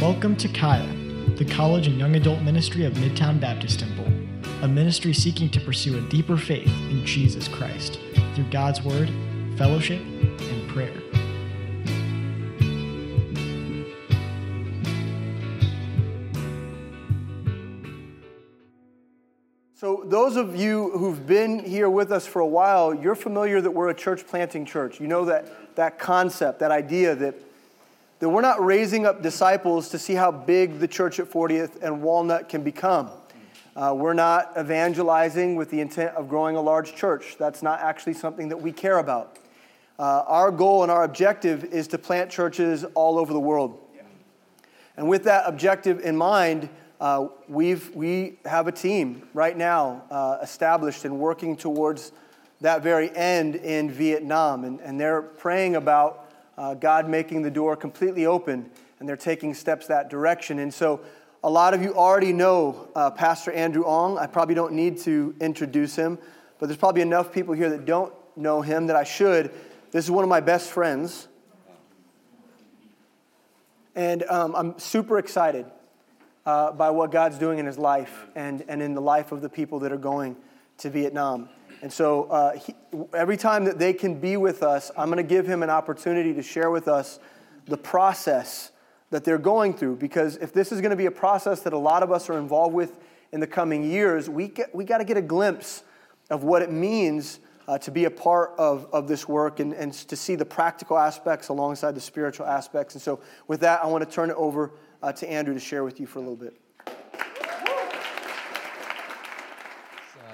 Welcome to Kaya, the college and young adult ministry of Midtown Baptist Temple, a ministry seeking to pursue a deeper faith in Jesus Christ through God's Word, fellowship, and prayer. So, those of you who've been here with us for a while, you're familiar that we're a church planting church. You know that, that concept, that idea that that we're not raising up disciples to see how big the church at 40th and Walnut can become. Uh, we're not evangelizing with the intent of growing a large church. That's not actually something that we care about. Uh, our goal and our objective is to plant churches all over the world. And with that objective in mind, uh, we've, we have a team right now uh, established and working towards that very end in Vietnam. And, and they're praying about uh, God making the door completely open, and they're taking steps that direction. And so, a lot of you already know uh, Pastor Andrew Ong. I probably don't need to introduce him, but there's probably enough people here that don't know him that I should. This is one of my best friends. And um, I'm super excited uh, by what God's doing in his life and, and in the life of the people that are going to Vietnam. And so uh, he, every time that they can be with us, I'm going to give him an opportunity to share with us the process that they're going through. Because if this is going to be a process that a lot of us are involved with in the coming years, we, we got to get a glimpse of what it means uh, to be a part of, of this work and, and to see the practical aspects alongside the spiritual aspects. And so, with that, I want to turn it over uh, to Andrew to share with you for a little bit.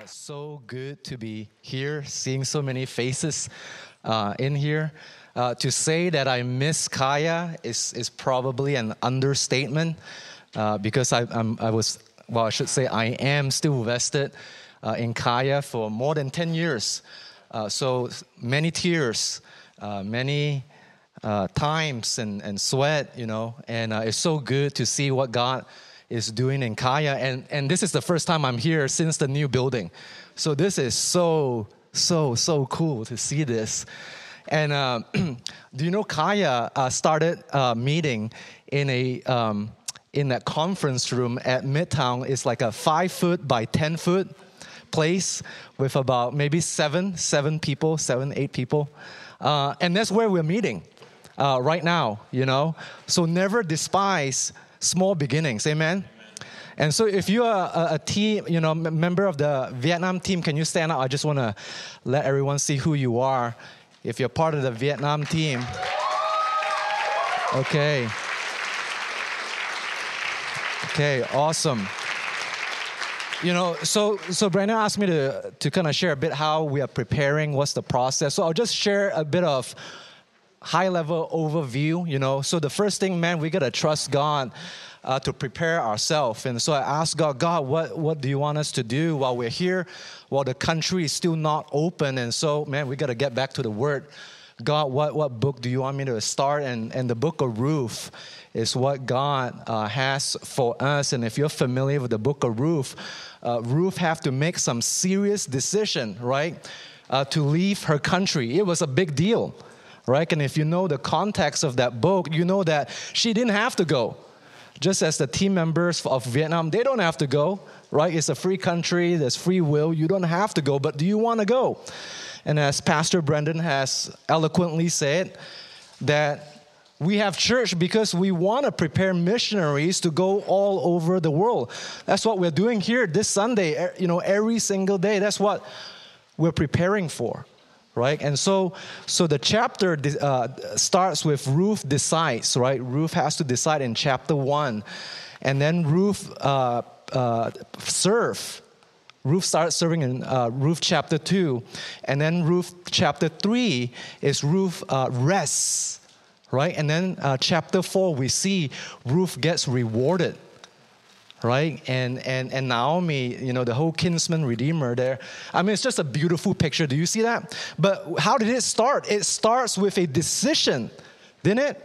So good to be here, seeing so many faces uh, in here. Uh, to say that I miss Kaya is, is probably an understatement uh, because I, I'm, I was, well, I should say I am still vested uh, in Kaya for more than 10 years. Uh, so many tears, uh, many times and, and sweat, you know, and it's so good to see what God is doing in Kaya. And, and this is the first time I'm here since the new building. So this is so, so, so cool to see this. And uh, do you know Kaya uh, started a meeting in a um, in that conference room at Midtown? It's like a five foot by ten foot place with about maybe seven, seven people, seven, eight people, uh, and that's where we're meeting uh, right now. You know, so never despise small beginnings. Amen. And so, if you are a, a team, you know, member of the Vietnam team, can you stand up? I just want to let everyone see who you are. If you're part of the Vietnam team, okay. Okay, awesome. You know, so so Brandon asked me to to kind of share a bit how we are preparing, what's the process. So I'll just share a bit of high level overview. You know, so the first thing, man, we gotta trust God uh, to prepare ourselves. And so I asked God, God, what, what do you want us to do while we're here, while the country is still not open? And so, man, we got to get back to the Word. God, what, what book do you want me to start? And, and the book of Ruth is what God uh, has for us. And if you're familiar with the book of Ruth, uh, Ruth have to make some serious decision, right, uh, to leave her country. It was a big deal, right? And if you know the context of that book, you know that she didn't have to go just as the team members of Vietnam, they don't have to go, right? It's a free country, there's free will. You don't have to go, but do you want to go? And as Pastor Brendan has eloquently said, that we have church because we want to prepare missionaries to go all over the world. That's what we're doing here this Sunday, you know, every single day. That's what we're preparing for right? And so, so the chapter uh, starts with Ruth decides, right? Ruth has to decide in chapter one, and then Ruth uh, uh, serve. Ruth starts serving in uh, Ruth chapter two, and then Ruth chapter three is Ruth uh, rests, right? And then uh, chapter four we see Ruth gets rewarded right? And and and Naomi, you know, the whole kinsman redeemer there. I mean, it's just a beautiful picture. Do you see that? But how did it start? It starts with a decision, didn't it?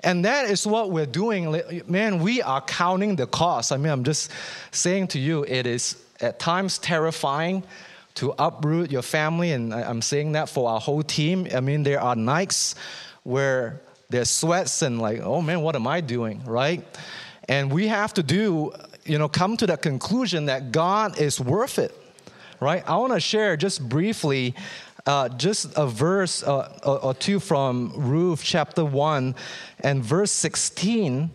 And that is what we're doing. Man, we are counting the cost. I mean, I'm just saying to you, it is at times terrifying to uproot your family, and I'm saying that for our whole team. I mean, there are nights where there's sweats and like, oh man, what am I doing, right? And we have to do, you know, come to the conclusion that God is worth it, right? I want to share just briefly uh, just a verse uh, or, or two from Ruth chapter 1 and verse 16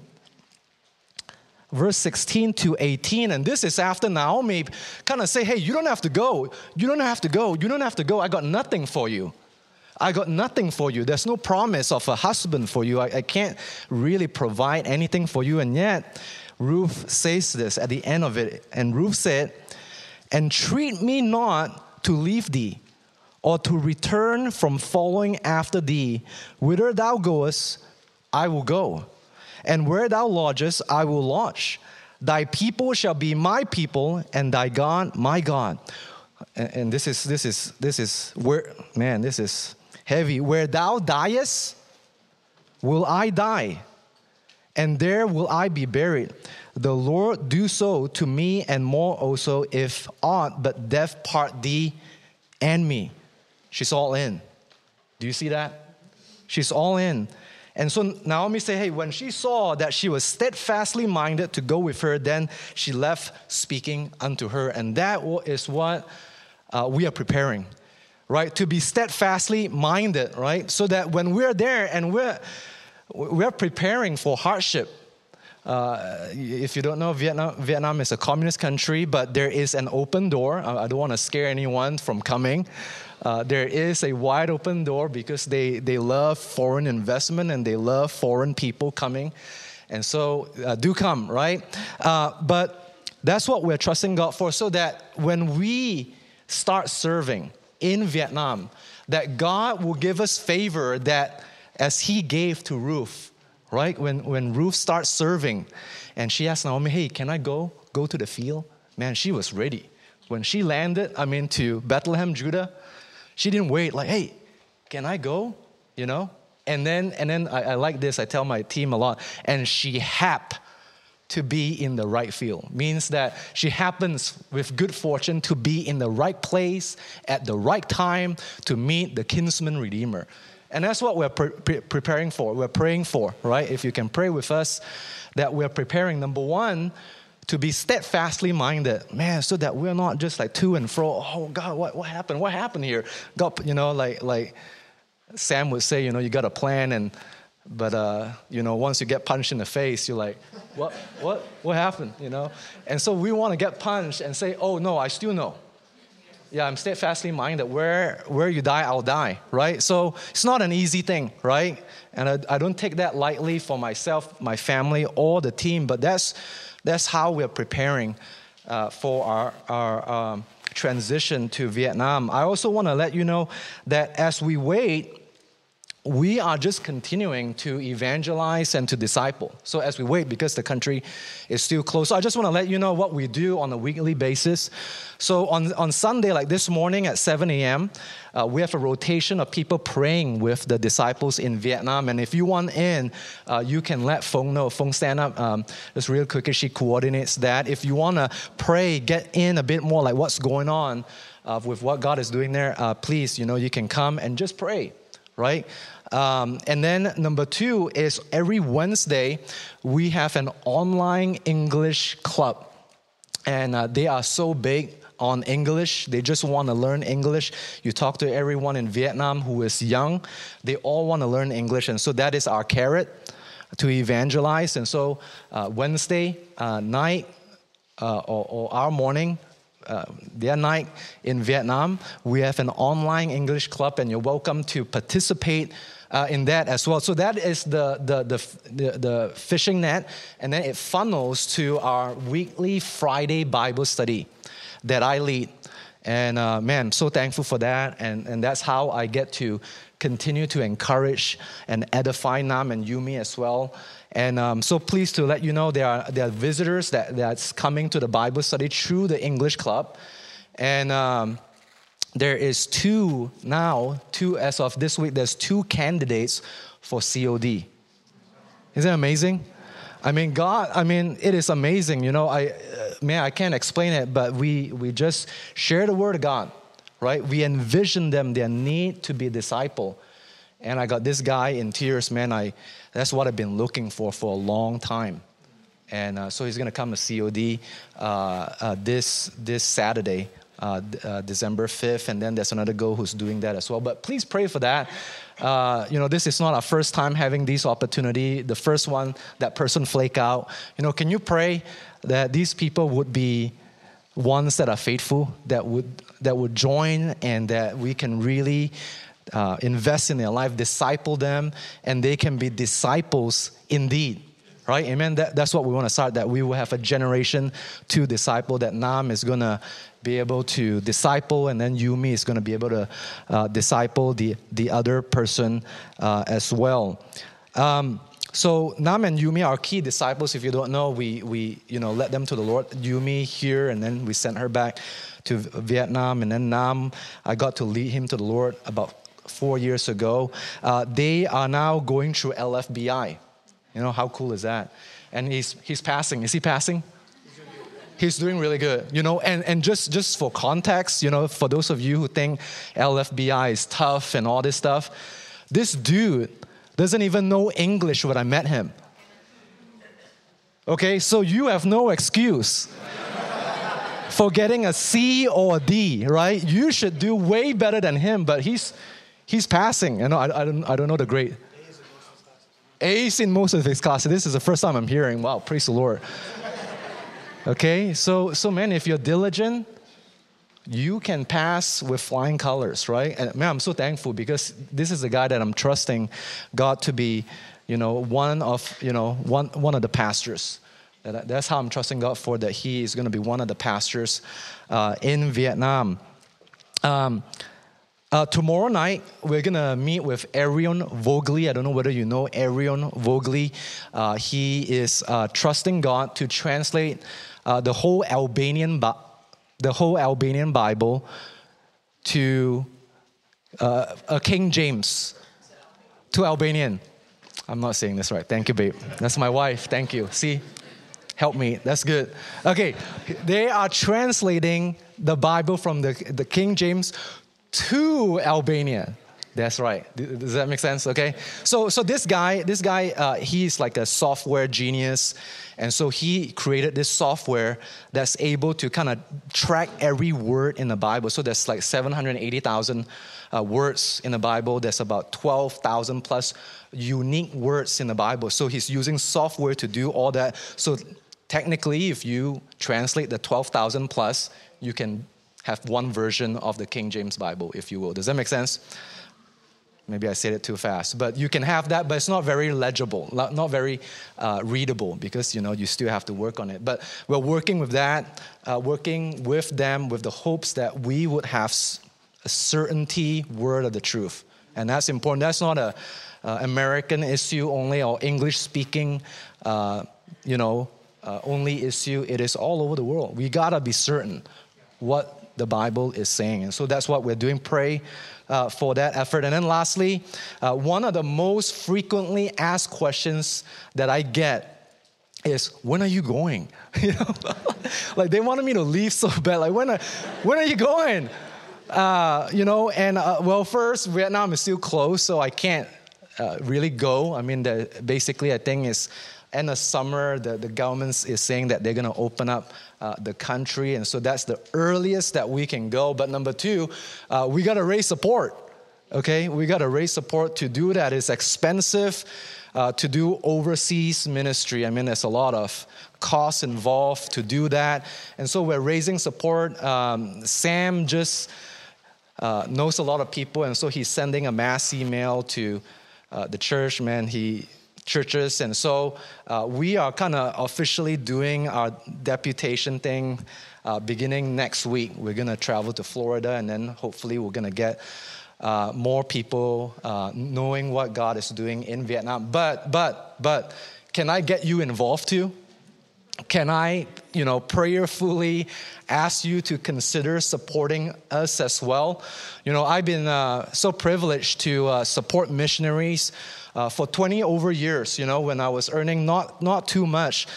verse 16 to 18 and this is after naomi kind of say hey you don't have to go. You don't have to go. You don't have to go. I got nothing for you i got nothing for you. There's no promise of a husband for you. I, I can't really provide anything for you. And yet ruth says this at the end of it. And ruth said entreat me not to leave thee or to return from following after thee. Whither thou goest i will go. And where thou lodgest, I will lodge. Thy people shall be my people, and thy God my God. And, and this is this is this is where man, this is heavy. Where thou diest, will I die, and there will I be buried. The Lord do so to me and more also, if aught but death part thee and me. She's all in. Do you see that? She's all in. And so Naomi said, Hey, when she saw that she was steadfastly minded to go with her, then she left speaking unto her. And that is what uh, we are preparing, right? To be steadfastly minded, right? So that when we're there and we're, we're preparing for hardship, uh, if you don't know, Vietnam, Vietnam is a communist country, but there is an open door. I don't want to scare anyone from coming. Uh, there is a wide open door because they, they love foreign investment and they love foreign people coming. And so uh, do come, right? Uh, but that's what we're trusting God for so that when we start serving in Vietnam, that God will give us favor that as He gave to Ruth right? When, when Ruth starts serving and she asked Naomi, hey, can I go? Go to the field? Man, she was ready. When she landed, I mean, to Bethlehem, Judah, she didn't wait, like, hey, can I go? You know? And then, and then I, I like this, I tell my team a lot, and she happened to be in the right field means that she happens with good fortune to be in the right place at the right time to meet the kinsman redeemer and that's what we're pre- pre- preparing for. We're praying for, right? If you can pray with us, that we're preparing, number one, to be steadfastly minded, man, so that we're not just like to and fro. Oh God, what, what happened? What happened here? God, you know, like like Sam would say, you know, you got a plan, and but uh, you know, once you get punched in the face, you're like, what, what, what happened? You know, and so we want to get punched and say, oh no, I still know yeah, I'm steadfastly minded. Where where you die, I'll die, right? So it's not an easy thing, right? And I, I don't take that lightly for myself, my family, or the team. But that's that's how we're preparing uh, for our our um, transition to Vietnam. I also want to let you know that as we wait we are just continuing to evangelize and to disciple. So as we wait, because the country is still closed, so I just want to let you know what we do on a weekly basis. So on, on Sunday, like this morning at 7 a.m., uh, we have a rotation of people praying with the disciples in Vietnam. And if you want in, uh, you can let Fong know. Fong stand up um, just real quick. She coordinates that. If you want to pray, get in a bit more like what's going on uh, with what God is doing there, uh, please, you know, you can come and just pray right? Um, and then number two is every Wednesday we have an online English club, and uh, they are so big on English. They just want to learn English. You talk to everyone in Vietnam who is young, they all want to learn English, and so that is our carrot to evangelize. And so uh, Wednesday uh, night uh, or, or our morning, uh, their night in Vietnam. We have an online English club, and you're welcome to participate uh, in that as well. So that is the, the, the, the, the fishing net, and then it funnels to our weekly Friday Bible study that I lead. And uh, man, so thankful for that. And, and that's how I get to continue to encourage and edify Nam and Yumi as well. And um, so pleased to let you know there are, there are visitors that, that's coming to the Bible study through the English Club. And um, there is two now, two as of this week, there's two candidates for COD. Isn't that amazing? I mean, God, I mean, it is amazing. You know, I, uh, man, I can't explain it, but we, we just share the word of God, right? We envision them, their need to be disciple. And I got this guy in tears, man. I, that's what I've been looking for for a long time. And uh, so he's going to come to COD uh, uh, this, this Saturday, uh, uh, December 5th. And then there's another girl who's doing that as well. But please pray for that. You know, this is not our first time having this opportunity. The first one, that person flake out. You know, can you pray that these people would be ones that are faithful, that would, that would join, and that we can really uh, invest in their life, disciple them, and they can be disciples indeed. Right? Amen. That, that's what we want to start, that we will have a generation to disciple, that Nam is going to be able to disciple, and then Yumi is going to be able to uh, disciple the, the other person uh, as well. Um, so Nam and Yumi are key disciples. If you don't know, we, we you know led them to the Lord. Yumi here, and then we sent her back to Vietnam, and then Nam, I got to lead him to the Lord about four years ago. Uh, they are now going through LFBI. You know how cool is that? And he's he's passing. Is he passing? He's doing really good, you know. And and just just for context, you know, for those of you who think LFBI is tough and all this stuff, this dude doesn't even know English when I met him. Okay, so you have no excuse for getting a C or a D, right? You should do way better than him, but he's he's passing. You know, I, I don't I don't know the grade. A's in most of his classes. This is the first time I'm hearing. Wow, praise the Lord. Okay, so so man, if you're diligent, you can pass with flying colors, right? And man, I'm so thankful because this is the guy that I'm trusting God to be, you know, one of, you know, one, one of the pastors. That's how I'm trusting God for that He is going to be one of the pastors uh, in Vietnam. Um, uh, tomorrow night, we're going to meet with Arion Vogli. I don't know whether you know Arion Vogli. Uh, he is uh, trusting God to translate uh, the whole Albanian the whole Albanian Bible to uh, a King James to Albanian. I'm not saying this right. Thank you, babe. That's my wife. Thank you. See, help me. That's good. Okay, they are translating the Bible from the, the King James to Albania. That's right. Does that make sense? Okay. So, so this guy, this guy, uh, he's like a software genius, and so he created this software that's able to kind of track every word in the Bible. So there's like 780,000 uh, words in the Bible. There's about 12,000 plus unique words in the Bible. So he's using software to do all that. So technically, if you translate the 12,000 plus, you can have one version of the King James Bible, if you will. Does that make sense? Maybe I said it too fast, but you can have that, but it's not very legible, not very uh, readable because you know you still have to work on it. But we're working with that, uh, working with them with the hopes that we would have a certainty word of the truth, and that's important. That's not a uh, American issue only or English speaking, uh, you know, uh, only issue. It is all over the world. We gotta be certain what the Bible is saying. And so that's what we're doing. Pray uh, for that effort. And then lastly, uh, one of the most frequently asked questions that I get is when are you going? you know, like they wanted me to leave so bad. Like when are, when are you going? Uh, you know, and uh, well, first Vietnam is still closed, so I can't uh, really go. I mean, the, basically, I think is end of summer, the, the government is saying that they're going to open up uh, the country. And so that's the earliest that we can go. But number two, uh, we got to raise support. Okay, we got to raise support to do that. It's expensive uh, to do overseas ministry. I mean, there's a lot of costs involved to do that. And so we're raising support. Um, Sam just uh, knows a lot of people, and so he's sending a mass email to uh, the church. Man, he churches. And so uh, we are kind of officially doing our deputation thing uh, beginning next week. We're going to travel to Florida, and then hopefully we're going to get uh, more people uh, knowing what God is doing in Vietnam. But, but, but, can I get you involved too? Can I, you know, prayerfully ask you to consider supporting us as well? You know, I've been uh, so privileged to uh, support missionaries uh, for 20 over years, you know, when I was earning not, not too much.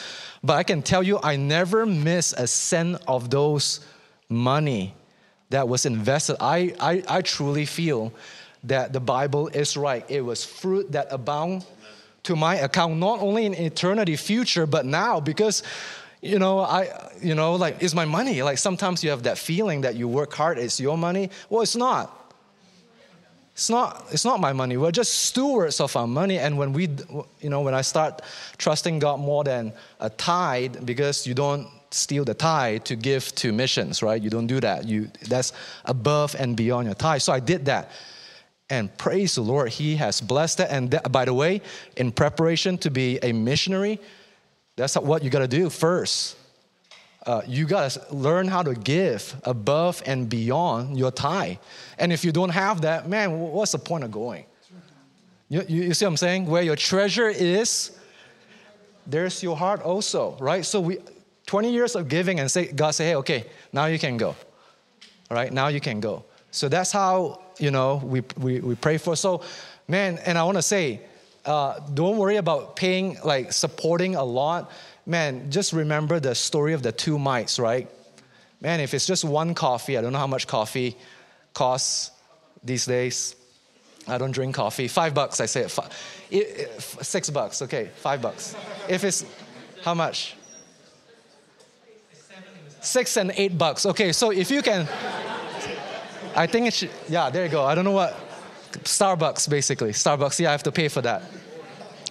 But I can tell you, I never miss a cent of those money that was invested. I, I, I truly feel that the Bible is right. It was fruit that abound to my account, not only in eternity future, but now because you know, I, you know, like, it's my money. Like, sometimes you have that feeling that you work hard, it's your money. Well, it's not. It's not, it's not my money. We're just stewards of our money. And when we, you know, when I start trusting God more than a tithe, because you don't steal the tithe to give to missions, right? You don't do that. You, that's above and beyond your tithe. So I did that. And praise the Lord, He has blessed it. And by the way, in preparation to be a missionary, that's what you got to do first. Uh, you got to learn how to give above and beyond your tithe. And if you don't have that, man, what's the point of going? You, you, you see what I'm saying? Where your treasure is, there's your heart also, right? So we, 20 years of giving and say, God say, hey, okay, now you can go. All right, now you can go. So that's how, you know, we, we, we pray for. So, man, and I want to say, uh, don't worry about paying, like supporting a lot. Man, just remember the story of the two mites, right? Man, if it's just one coffee, I don't know how much coffee costs these days. I don't drink coffee. Five bucks, I say it. Five, six bucks, okay, five bucks. If it's how much? Six and eight bucks. Okay, so if you can, I think it should, yeah, there you go. I don't know what Starbucks, basically. Starbucks, yeah, I have to pay for that.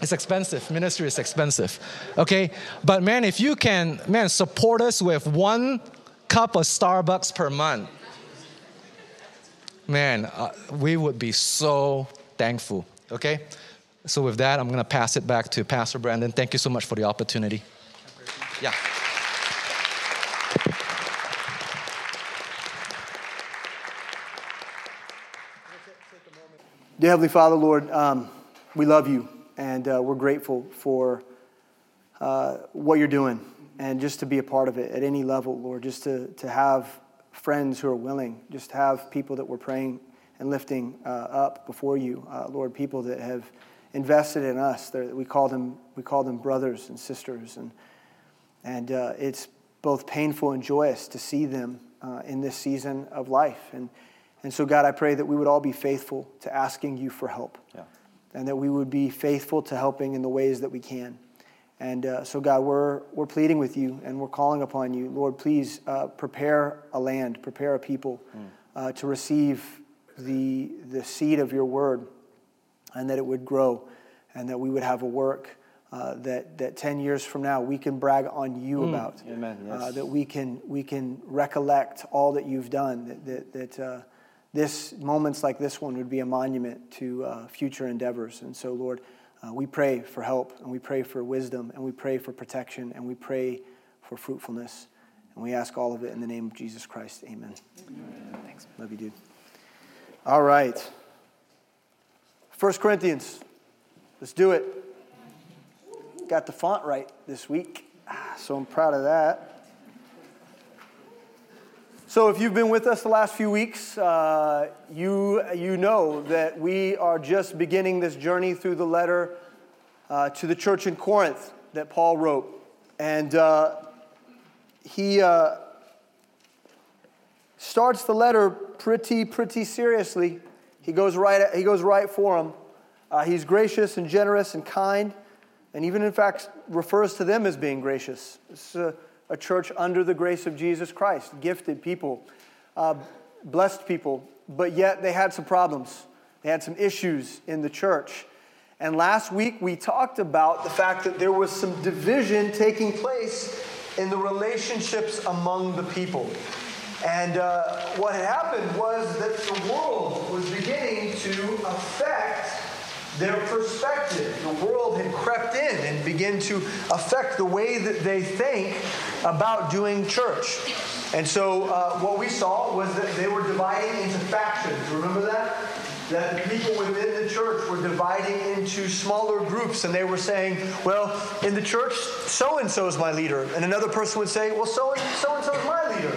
It's expensive. Ministry is expensive. Okay? But man, if you can, man, support us with one cup of Starbucks per month, man, uh, we would be so thankful. Okay? So, with that, I'm going to pass it back to Pastor Brandon. Thank you so much for the opportunity. Yeah. Dear Heavenly Father, Lord, um, we love you and uh, we're grateful for uh, what you're doing and just to be a part of it at any level, Lord, just to, to have friends who are willing, just to have people that we're praying and lifting uh, up before you, uh, Lord, people that have invested in us. They're, we call them we call them brothers and sisters, and and uh, it's both painful and joyous to see them uh, in this season of life and and so, God, I pray that we would all be faithful to asking you for help. Yeah. And that we would be faithful to helping in the ways that we can. And uh, so, God, we're, we're pleading with you and we're calling upon you. Lord, please uh, prepare a land, prepare a people mm. uh, to receive the, the seed of your word and that it would grow and that we would have a work uh, that, that 10 years from now we can brag on you mm. about. Amen. Uh, yes. that we can, we can recollect all that you've done, that, that, that uh, this moments like this one would be a monument to uh, future endeavors. And so, Lord, uh, we pray for help and we pray for wisdom and we pray for protection and we pray for fruitfulness. And we ask all of it in the name of Jesus Christ. Amen. Amen. Thanks. Love you, dude. All right. First Corinthians. Let's do it. Got the font right this week. Ah, so I'm proud of that. So, if you've been with us the last few weeks, uh, you, you know that we are just beginning this journey through the letter uh, to the church in Corinth that Paul wrote. And uh, he uh, starts the letter pretty, pretty seriously. He goes right, he goes right for them. Uh, he's gracious and generous and kind, and even, in fact, refers to them as being gracious a church under the grace of Jesus Christ, gifted people, uh, blessed people, but yet they had some problems. They had some issues in the church. And last week we talked about the fact that there was some division taking place in the relationships among the people. And uh, what had happened was that the world was beginning to affect their perspective. The world had crept in and began to affect the way that they think about doing church. And so uh, what we saw was that they were dividing into factions. Remember that? That the people within the church were dividing into smaller groups, and they were saying, Well, in the church, so and so is my leader. And another person would say, Well, so and so is my leader.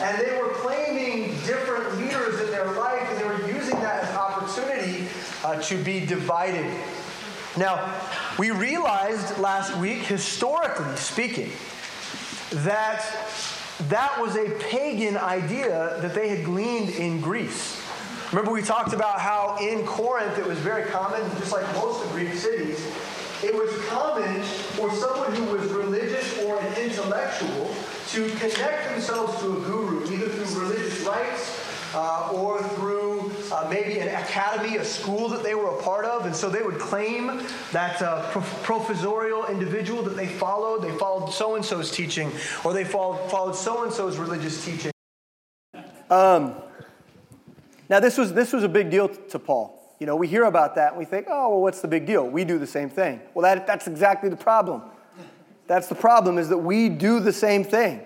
And they were claiming different leaders in their life, and they were using that as opportunity uh, to be divided. Now, we realized last week, historically speaking, that that was a pagan idea that they had gleaned in Greece. Remember, we talked about how in Corinth it was very common, just like most of Greek cities, it was common for someone who was religious or an intellectual to connect themselves to a guru, either through religious rites uh, or through uh, maybe an academy, a school that they were a part of. And so they would claim that uh, professorial individual that they followed. They followed so and so's teaching, or they followed, followed so and so's religious teaching. Um, now, this was, this was a big deal to Paul. You know, we hear about that and we think, oh, well, what's the big deal? We do the same thing. Well, that, that's exactly the problem. That's the problem, is that we do the same thing.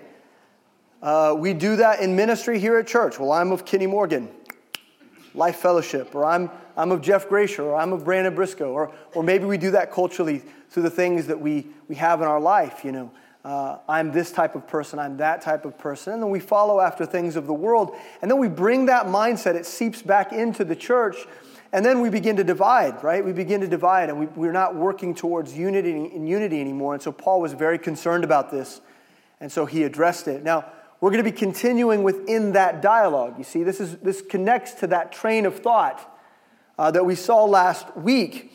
Uh, we do that in ministry here at church. Well, I'm of Kenny Morgan, Life Fellowship, or I'm, I'm of Jeff Gracier, or I'm of Brandon Briscoe, or, or maybe we do that culturally through the things that we, we have in our life, you know. Uh, I'm this type of person, I'm that type of person. And then we follow after things of the world. And then we bring that mindset, it seeps back into the church. And then we begin to divide, right? We begin to divide, and we, we're not working towards unity in unity anymore. And so Paul was very concerned about this, and so he addressed it. Now, we're going to be continuing within that dialogue. You see, this, is, this connects to that train of thought uh, that we saw last week.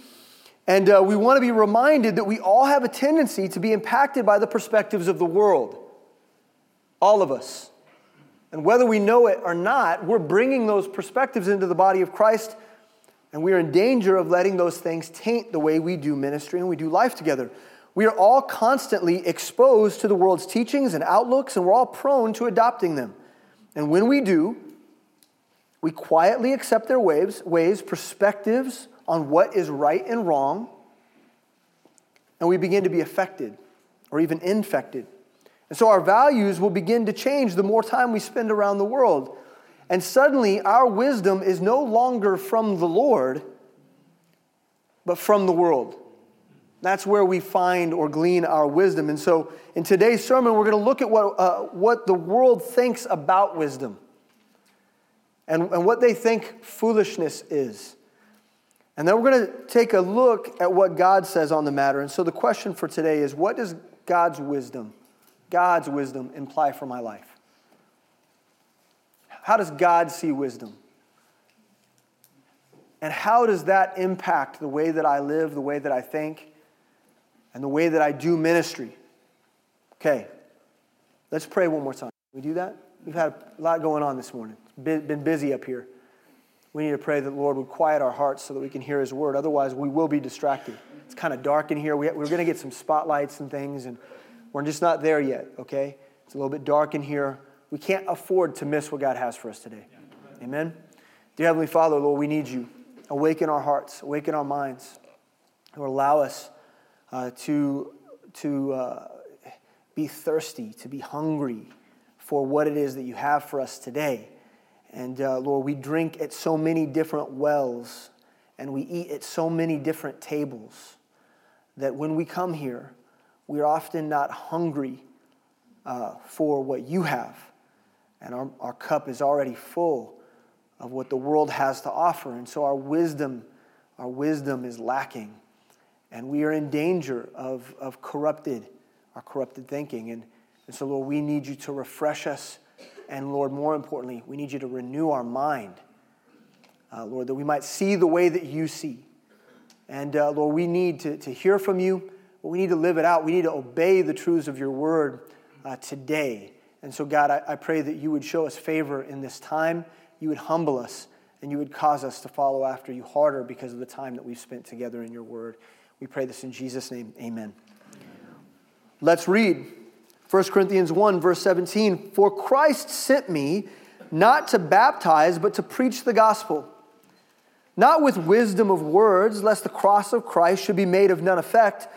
And uh, we want to be reminded that we all have a tendency to be impacted by the perspectives of the world. All of us. And whether we know it or not, we're bringing those perspectives into the body of Christ, and we are in danger of letting those things taint the way we do ministry and we do life together. We are all constantly exposed to the world's teachings and outlooks, and we're all prone to adopting them. And when we do, we quietly accept their ways, ways perspectives, on what is right and wrong, and we begin to be affected or even infected. And so our values will begin to change the more time we spend around the world. And suddenly our wisdom is no longer from the Lord, but from the world. That's where we find or glean our wisdom. And so in today's sermon, we're going to look at what, uh, what the world thinks about wisdom and, and what they think foolishness is. And then we're going to take a look at what God says on the matter. And so the question for today is what does God's wisdom, God's wisdom, imply for my life? How does God see wisdom? And how does that impact the way that I live, the way that I think, and the way that I do ministry? Okay, let's pray one more time. Can we do that? We've had a lot going on this morning. It's been busy up here we need to pray that the Lord would quiet our hearts so that we can hear His word. Otherwise, we will be distracted. It's kind of dark in here. We, are going to get some spotlights and things, and we're just not there yet, okay? It's a little bit dark in here. We can't afford to miss what God has for us today. Amen? Dear Heavenly Father, Lord, we need you. Awaken our hearts, awaken our minds, Lord, allow us uh, to, to uh, be thirsty, to be hungry for what it is that you have for us today. And uh, Lord, we drink at so many different wells and we eat at so many different tables that when we come here, we're often not hungry uh, for what you have. And our, our cup is already full of what the world has to offer. And so our wisdom, our wisdom is lacking. And we are in danger of, of corrupted, our corrupted thinking. And, and so, Lord, we need you to refresh us and Lord, more importantly, we need you to renew our mind, uh, Lord, that we might see the way that you see. And uh, Lord, we need to, to hear from you, but we need to live it out. We need to obey the truths of your word uh, today. And so, God, I, I pray that you would show us favor in this time. You would humble us, and you would cause us to follow after you harder because of the time that we've spent together in your word. We pray this in Jesus' name. Amen. Let's read 1 Corinthians 1, verse 17 For Christ sent me not to baptize, but to preach the gospel, not with wisdom of words, lest the cross of Christ should be made of none effect.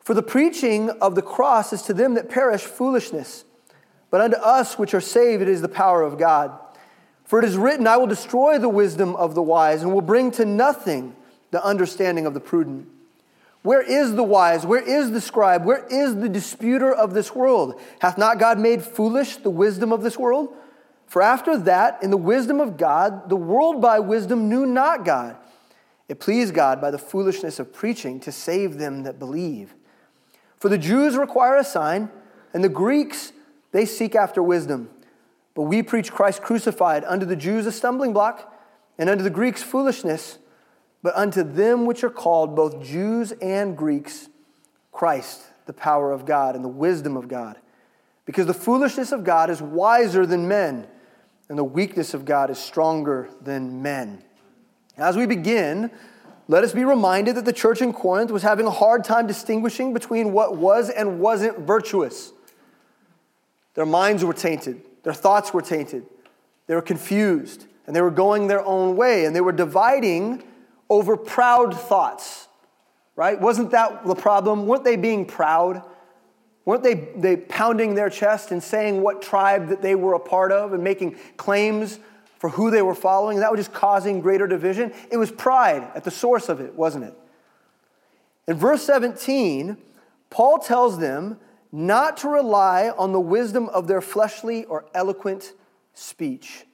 For the preaching of the cross is to them that perish foolishness, but unto us which are saved it is the power of God. For it is written, I will destroy the wisdom of the wise, and will bring to nothing the understanding of the prudent. Where is the wise? Where is the scribe? Where is the disputer of this world? Hath not God made foolish the wisdom of this world? For after that, in the wisdom of God, the world by wisdom knew not God. It pleased God by the foolishness of preaching to save them that believe. For the Jews require a sign, and the Greeks, they seek after wisdom. But we preach Christ crucified, unto the Jews a stumbling block and unto the Greeks foolishness, but unto them which are called, both Jews and Greeks, Christ, the power of God and the wisdom of God. Because the foolishness of God is wiser than men, and the weakness of God is stronger than men. As we begin, let us be reminded that the church in Corinth was having a hard time distinguishing between what was and wasn't virtuous. Their minds were tainted, their thoughts were tainted, they were confused, and they were going their own way, and they were dividing over proud thoughts, right? Wasn't that the problem? Weren't they being proud? Weren't they, they pounding their chest and saying what tribe that they were a part of and making claims for who they were following? That was just causing greater division. It was pride at the source of it, wasn't it? In verse 17, Paul tells them not to rely on the wisdom of their fleshly or eloquent speech.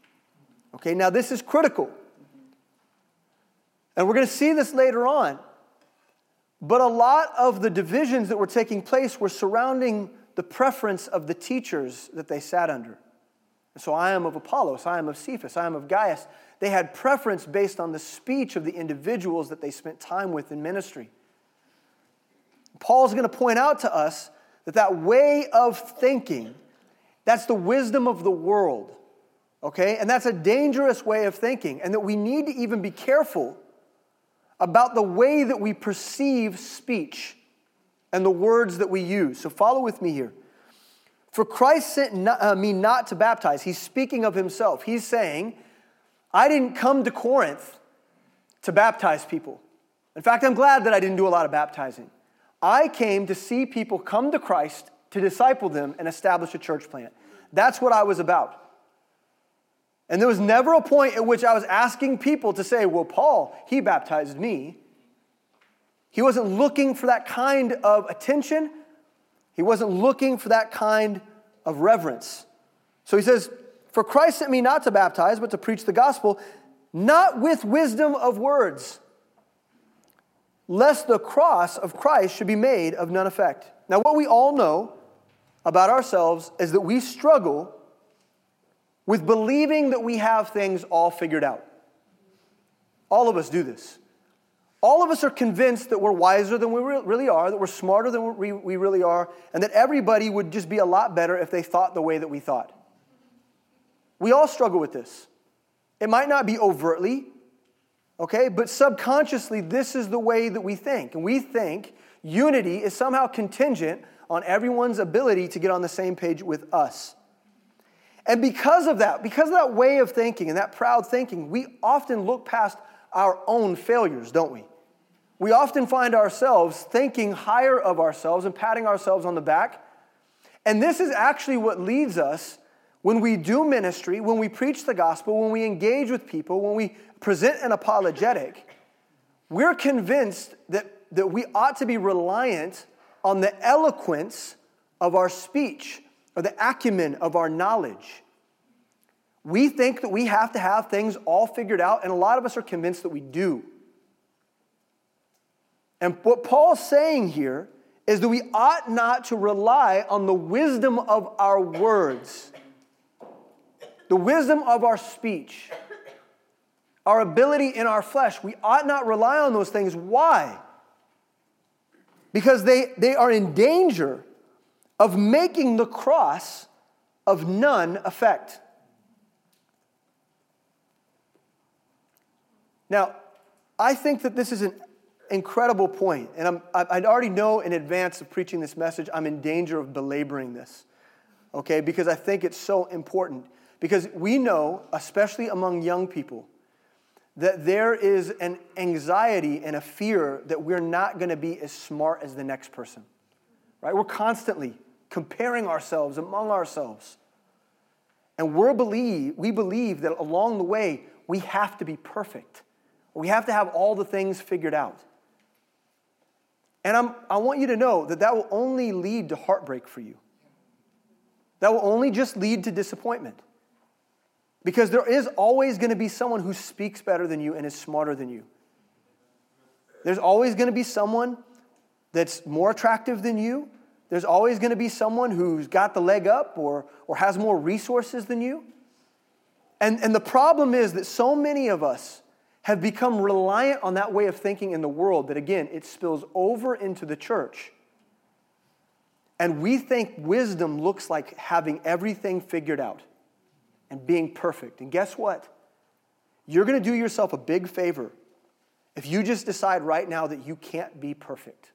Okay, now this is critical. And we're going to see this later on. But a lot of the divisions that were taking place were surrounding the preference of the teachers that they sat under. So I am of Apollos, I am of Cephas, I am of Gaius. They had preference based on the speech of the individuals that they spent time with in ministry. Paul's going to point out to us that that way of thinking, that's the wisdom of the world, okay? And that's a dangerous way of thinking, and that we need to even be careful about the way that we perceive speech and the words that we use. So follow with me here. For Christ sent uh, me not to baptize. He's speaking of himself. He's saying, I didn't come to Corinth to baptize people. In fact, I'm glad that I didn't do a lot of baptizing. I came to see people come to Christ, to disciple them, and establish a church plant. That's what I was about. And there was never a point at which I was asking people to say, Well, Paul, he baptized me. He wasn't looking for that kind of attention, he wasn't looking for that kind of reverence. So he says, For Christ sent me not to baptize, but to preach the gospel, not with wisdom of words, lest the cross of Christ should be made of none effect. Now, what we all know about ourselves is that we struggle with believing that we have things all figured out. All of us do this. All of us are convinced that we're wiser than we really are, that we're smarter than we really are, and that everybody would just be a lot better if they thought the way that we thought. We all struggle with this. It might not be overtly, okay, but subconsciously, this is the way that we think. And we think unity is somehow contingent on everyone's ability to get on the same page with us. And because of that, because of that way of thinking and that proud thinking, we often look past our own failures, don't we? We often find ourselves thinking higher of ourselves and patting ourselves on the back. And this is actually what leads us when we do ministry, when we preach the gospel, when we engage with people, when we present an apologetic. We're convinced that, that we ought to be reliant on the eloquence of our speech or the acumen of our knowledge. We think that we have to have things all figured out, and a lot of us are convinced that we do. And what Paul's saying here is that we ought not to rely on the wisdom of our words, the wisdom of our speech, our ability in our flesh. We ought not rely on those things. Why? Because they, they are in danger of making the cross of none effect. Now, I think that this is an incredible point, and I'm, I already know in advance of preaching this message, I'm in danger of belaboring this, okay, because I think it's so important. Because we know, especially among young people, that there is an anxiety and a fear that we're not going to be as smart as the next person, right? We're constantly comparing ourselves among ourselves. And we believe, we believe that along the way, we have to be perfect. We have to have all the things figured out. And I'm, I want you to know that that will only lead to heartbreak for you. That will only just lead to disappointment. Because there is always going to be someone who speaks better than you and is smarter than you. There's always going to be someone that's more attractive than you there's always going to be someone who's got the leg up or, or has more resources than you. And, and the problem is that so many of us have become reliant on that way of thinking in the world that, again, it spills over into the church. And we think wisdom looks like having everything figured out and being perfect. And guess what? You're going to do yourself a big favor if you just decide right now that you can't be perfect.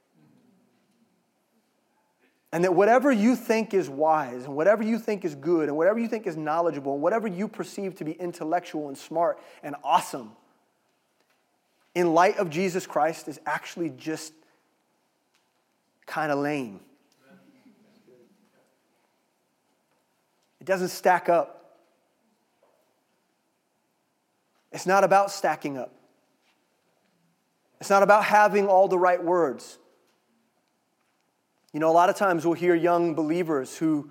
And that whatever you think is wise, and whatever you think is good, and whatever you think is knowledgeable, and whatever you perceive to be intellectual and smart and awesome, in light of Jesus Christ, is actually just kind of lame. It doesn't stack up. It's not about stacking up. It's not about having all the right words. You know, a lot of times we'll hear young believers who,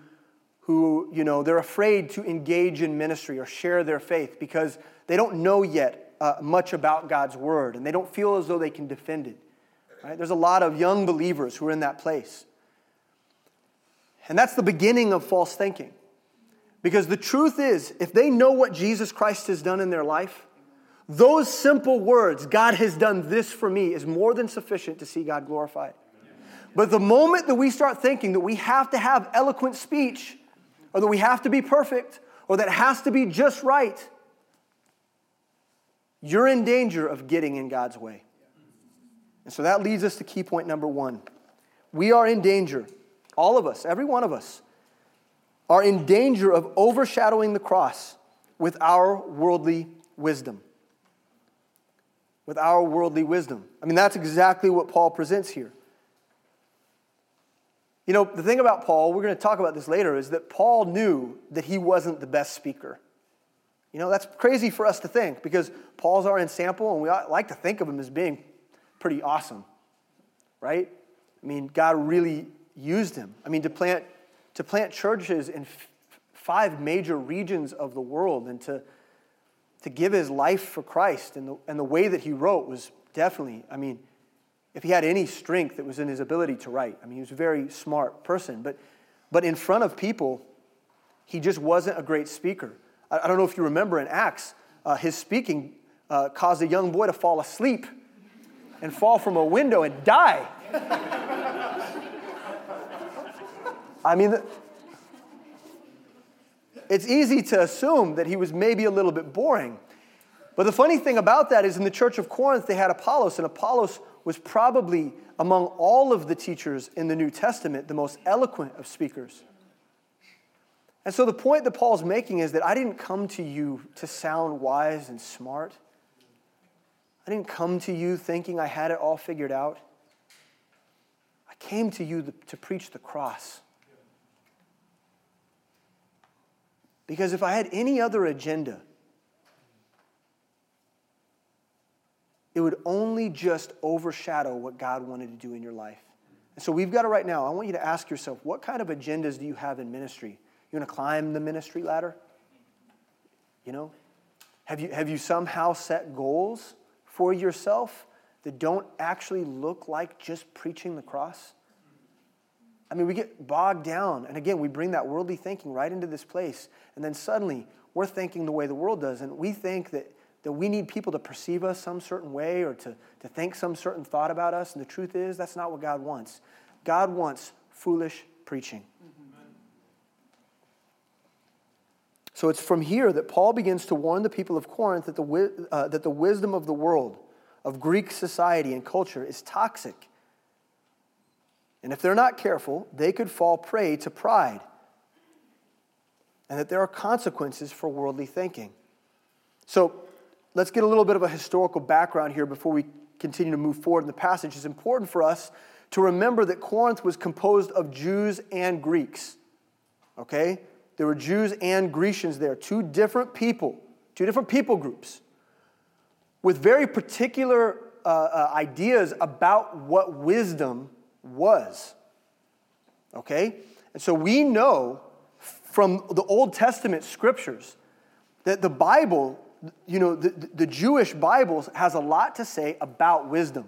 who, you know, they're afraid to engage in ministry or share their faith because they don't know yet uh, much about God's word and they don't feel as though they can defend it. Right? There's a lot of young believers who are in that place. And that's the beginning of false thinking. Because the truth is, if they know what Jesus Christ has done in their life, those simple words, God has done this for me, is more than sufficient to see God glorified. But the moment that we start thinking that we have to have eloquent speech, or that we have to be perfect, or that it has to be just right, you're in danger of getting in God's way. And so that leads us to key point number one. We are in danger, all of us, every one of us, are in danger of overshadowing the cross with our worldly wisdom with our worldly wisdom. I mean, that's exactly what Paul presents here. You know, the thing about Paul, we're going to talk about this later, is that Paul knew that he wasn't the best speaker. You know, that's crazy for us to think because Paul's our ensample and we like to think of him as being pretty awesome, right? I mean, God really used him. I mean, to plant, to plant churches in f- five major regions of the world and to to give his life for Christ. And the, and the way that he wrote was definitely, I mean, if he had any strength, it was in his ability to write. I mean, he was a very smart person. But, but in front of people, he just wasn't a great speaker. I, I don't know if you remember in Acts, uh, his speaking uh, caused a young boy to fall asleep and fall from a window and die. I mean, it's easy to assume that he was maybe a little bit boring. But the funny thing about that is in the church of Corinth, they had Apollos, and Apollos was probably, among all of the teachers in the New Testament, the most eloquent of speakers. And so the point that Paul's making is that I didn't come to you to sound wise and smart. I didn't come to you thinking I had it all figured out. I came to you to preach the cross. Because if I had any other agenda, it would only just overshadow what God wanted to do in your life. And so we've got it right now, I want you to ask yourself, what kind of agendas do you have in ministry? You want to climb the ministry ladder? You know? Have you, have you somehow set goals for yourself that don't actually look like just preaching the cross? I mean, we get bogged down. And again, we bring that worldly thinking right into this place. And then suddenly, we're thinking the way the world does. And we think that, that we need people to perceive us some certain way or to, to think some certain thought about us. And the truth is, that's not what God wants. God wants foolish preaching. So it's from here that Paul begins to warn the people of Corinth that the, uh, that the wisdom of the world, of Greek society and culture, is toxic and if they're not careful, they could fall prey to pride. And that there are consequences for worldly thinking. So let's get a little bit of a historical background here before we continue to move forward in the passage. It's important for us to remember that Corinth was composed of Jews and Greeks. Okay? There were Jews and Grecians there, two different people, two different people groups with very particular uh, uh, ideas about what wisdom was. Okay? And so we know from the Old Testament scriptures that the Bible, you know, the, the Jewish Bible has a lot to say about wisdom.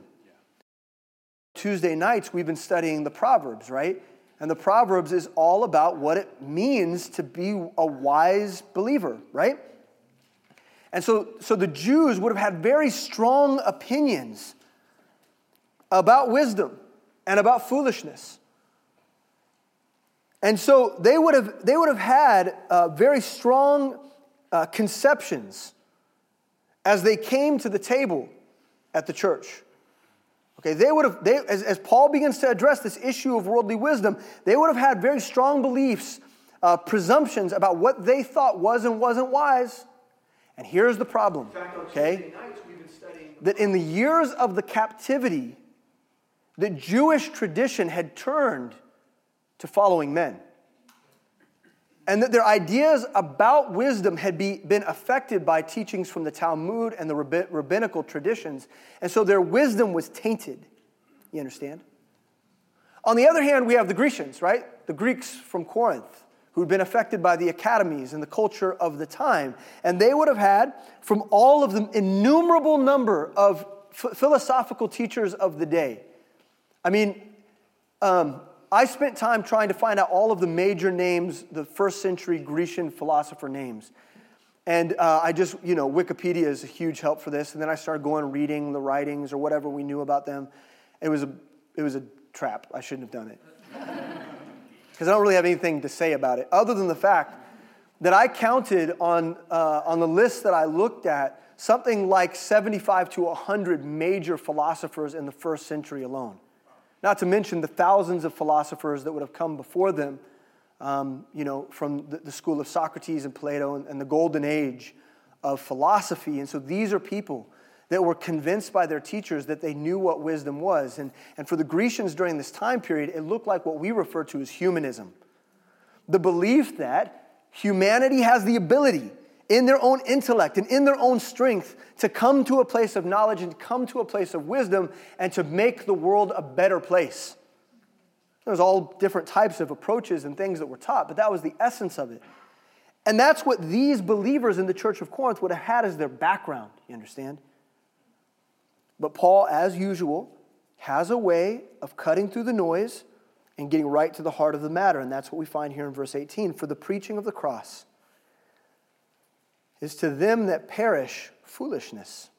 Tuesday nights, we've been studying the Proverbs, right? And the Proverbs is all about what it means to be a wise believer, right? And so, so the Jews would have had very strong opinions about wisdom and about foolishness. And so they would have, they would have had uh, very strong uh, conceptions as they came to the table at the church. Okay, they would have, they, as, as Paul begins to address this issue of worldly wisdom, they would have had very strong beliefs, uh, presumptions about what they thought was and wasn't wise. And here's the problem, okay? That in the years of the captivity, the Jewish tradition had turned to following men. And that their ideas about wisdom had be, been affected by teachings from the Talmud and the rabbinical traditions. And so their wisdom was tainted. You understand? On the other hand, we have the Grecians, right? The Greeks from Corinth who'd been affected by the academies and the culture of the time. And they would have had, from all of the innumerable number of philosophical teachers of the day. I mean, um, I spent time trying to find out all of the major names, the first century Grecian philosopher names. And uh, I just, you know, Wikipedia is a huge help for this. And then I started going reading the writings or whatever we knew about them. It was a, it was a trap. I shouldn't have done it. Because I don't really have anything to say about it, other than the fact that I counted on, uh, on the list that I looked at something like 75 to 100 major philosophers in the first century alone. Not to mention the thousands of philosophers that would have come before them, um, you know, from the, the, school of Socrates and Plato and, and the golden age of philosophy. And so these are people that were convinced by their teachers that they knew what wisdom was. And, and for the Grecians during this time period, it looked like what we refer to as humanism the belief that humanity has the ability in their own intellect and in their own strength to come to a place of knowledge and come to a place of wisdom and to make the world a better place. There's all different types of approaches and things that were taught, but that was the essence of it. And that's what these believers in the church of Corinth would have had as their background, you understand? But Paul, as usual, has a way of cutting through the noise and getting right to the heart of the matter. And that's what we find here in verse 18. For the preaching of the cross is to them that perish foolishness.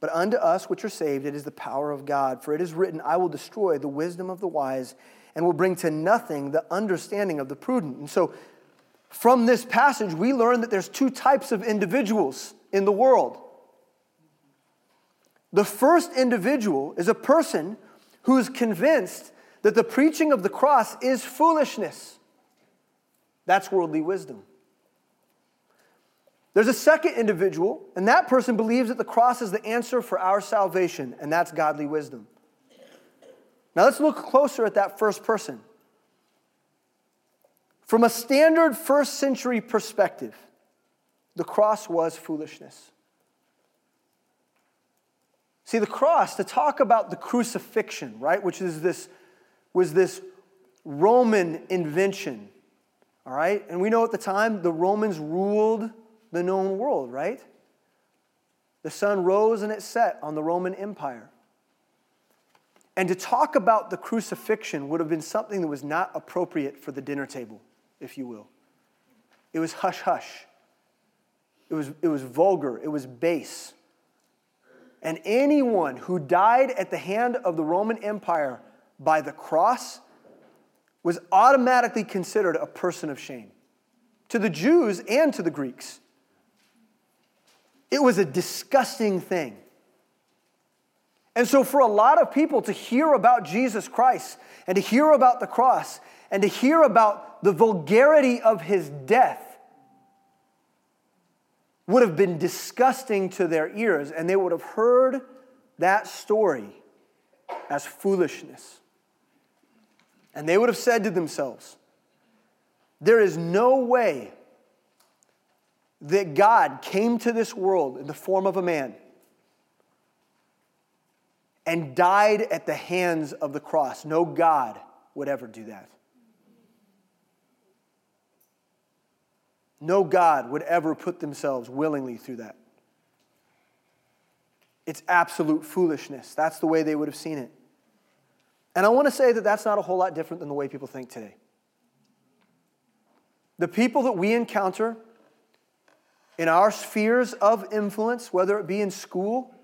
But unto us which are saved, it is the power of God. For it is written, I will destroy the wisdom of the wise and will bring to nothing the understanding of the prudent. And so, from this passage, we learn that there's two types of individuals in the world. The first individual is a person who is convinced that the preaching of the cross is foolishness. That's worldly wisdom. There's a second individual, and that person believes that the cross is the answer for our salvation, and that's godly wisdom. Now let's look closer at that first person. From a standard first century perspective, the cross was foolishness. See, the cross, to talk about the crucifixion, right, which is this, was this Roman invention, all right? And we know at the time the Romans ruled the known world, right? The sun rose and it set on the Roman Empire. And to talk about the crucifixion would have been something that was not appropriate for the dinner table, if you will. It was hush hush. It was, it was vulgar. It was base. And anyone who died at the hand of the Roman Empire by the cross was automatically considered a person of shame to the Jews and to the Greeks. It was a disgusting thing. And so, for a lot of people to hear about Jesus Christ and to hear about the cross and to hear about the vulgarity of his death would have been disgusting to their ears, and they would have heard that story as foolishness. And they would have said to themselves, There is no way that God came to this world in the form of a man and died at the hands of the cross. No God would ever do that. No God would ever put themselves willingly through that. It's absolute foolishness. That's the way they would have seen it. And I want to say that that's not a whole lot different than the way people think today. The people that we encounter in our spheres of influence, whether it be in school,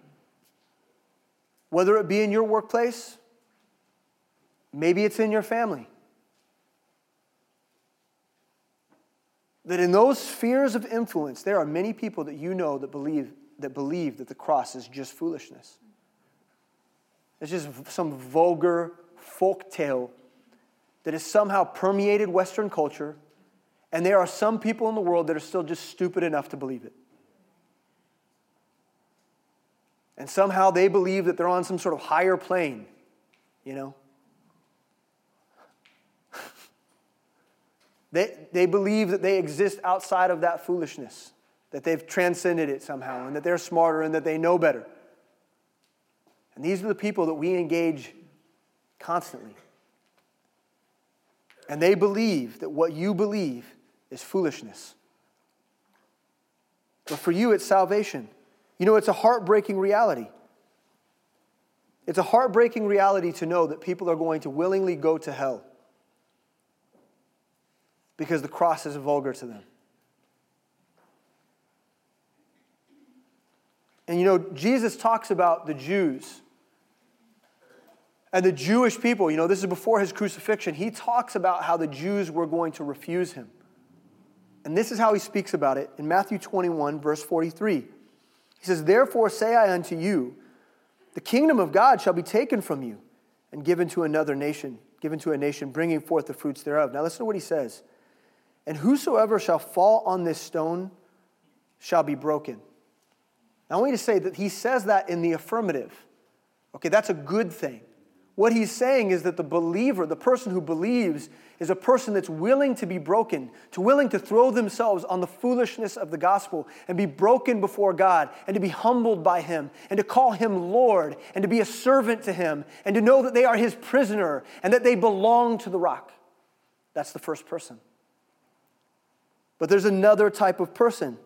whether it be in your workplace, maybe it's in your family. That in those spheres of influence, there are many people that you know that believe that, believe that the cross is just foolishness. It's just some vulgar folk tale that has somehow permeated Western culture, and there are some people in the world that are still just stupid enough to believe it. And somehow they believe that they're on some sort of higher plane, you know? they, they believe that they exist outside of that foolishness, that they've transcended it somehow, and that they're smarter and that they know better. And these are the people that we engage constantly. And they believe that what you believe is foolishness. But for you, it's salvation. You know, it's a heartbreaking reality. It's a heartbreaking reality to know that people are going to willingly go to hell because the cross is vulgar to them. And you know, Jesus talks about the Jews and the Jewish people. You know, this is before his crucifixion. He talks about how the Jews were going to refuse him. And this is how he speaks about it in Matthew 21, verse 43. He says, Therefore say I unto you, the kingdom of God shall be taken from you and given to another nation, given to a nation bringing forth the fruits thereof. Now listen to what he says. And whosoever shall fall on this stone shall be broken. Now I want you to say that he says that in the affirmative. Okay, that's a good thing. What he's saying is that the believer, the person who believes, is a person that's willing to be broken, to willing to throw themselves on the foolishness of the gospel and be broken before God and to be humbled by him and to call him Lord and to be a servant to him and to know that they are his prisoner and that they belong to the rock. That's the first person. But there's another type of person.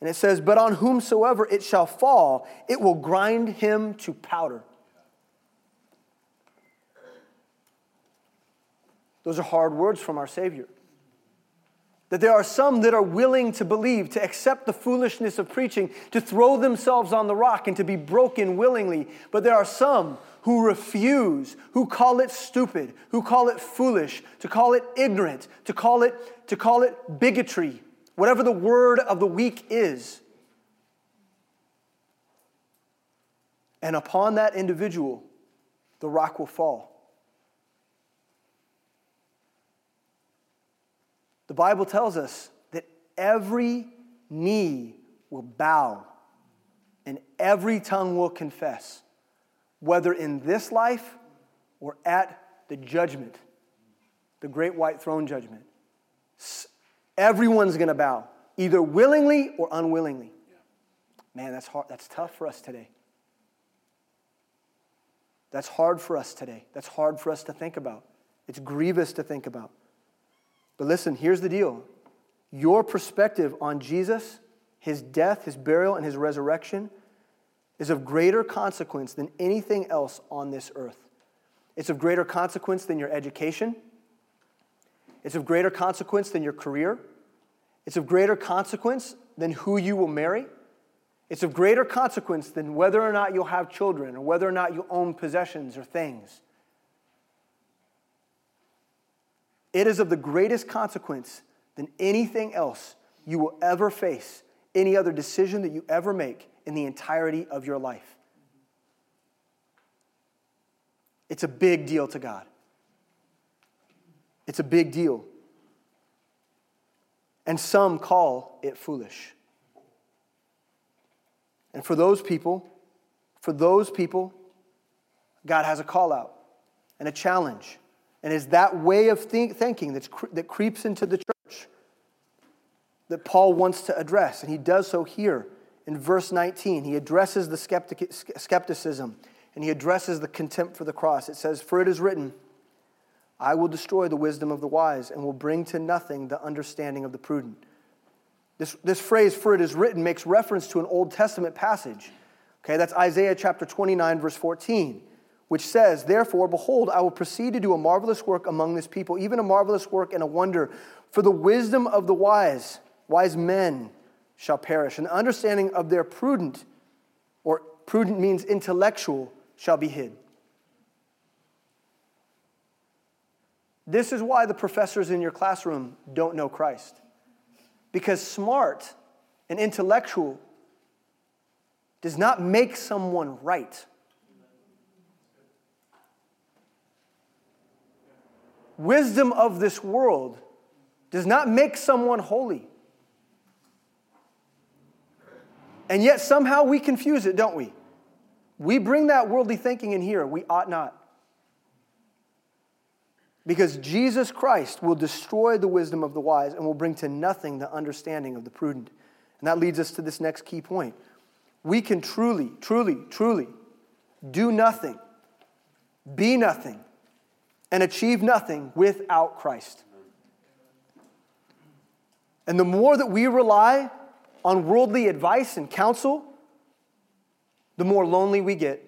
And it says, But on whomsoever it shall fall, it will grind him to powder. Those are hard words from our Savior. That there are some that are willing to believe, to accept the foolishness of preaching, to throw themselves on the rock and to be broken willingly. But there are some who refuse, who call it stupid, who call it foolish, to call it ignorant, to call it, to call it bigotry, whatever the word of the week is. And upon that individual, the rock will fall. The Bible tells us that every knee will bow and every tongue will confess, whether in this life or at the judgment, the great white throne judgment. Everyone's going to bow, either willingly or unwillingly. Man, that's hard. That's tough for us today. That's hard for us today. That's hard for us to think about. It's grievous to think about. But listen, here's the deal your perspective on Jesus, his death, his burial, and his resurrection is of greater consequence than anything else on this earth. It's of greater consequence than your education. It's of greater consequence than your career. It's of greater consequence than who you will marry. It's of greater consequence than whether or not you'll have children or whether or not you own possessions or things. It is of the greatest consequence than anything else you will ever face, any other decision that you ever make in the entirety of your life. It's a big deal to God. It's a big deal. And some call it foolish. And for those people, for those people, God has a call out and a challenge. And it's that way of think, thinking that's, that creeps into the church that Paul wants to address. And he does so here in verse 19. He addresses the skeptic, skepticism and he addresses the contempt for the cross. It says, For it is written, I will destroy the wisdom of the wise and will bring to nothing the understanding of the prudent. This, this phrase, for it is written, makes reference to an Old Testament passage. Okay, that's Isaiah chapter 29, verse 14 which says, Therefore, behold, I will proceed to do a marvelous work among this people, even a marvelous work and a wonder. For the wisdom of the wise, wise men, shall perish, and the understanding of their prudent, or prudent means intellectual, shall be hid. This is why the professors in your classroom don't know Christ. Because smart and intellectual does not make someone right. Wisdom of this world does not make someone holy. And yet somehow we confuse it, don't we? We bring that worldly thinking in here. We ought not. Because Jesus Christ will destroy the wisdom of the wise and will bring to nothing the understanding of the prudent. And that leads us to this next key point. We can truly, truly, truly do nothing, be nothing, and achieve nothing without Christ. And the more that we rely on worldly advice and counsel, the more lonely we get.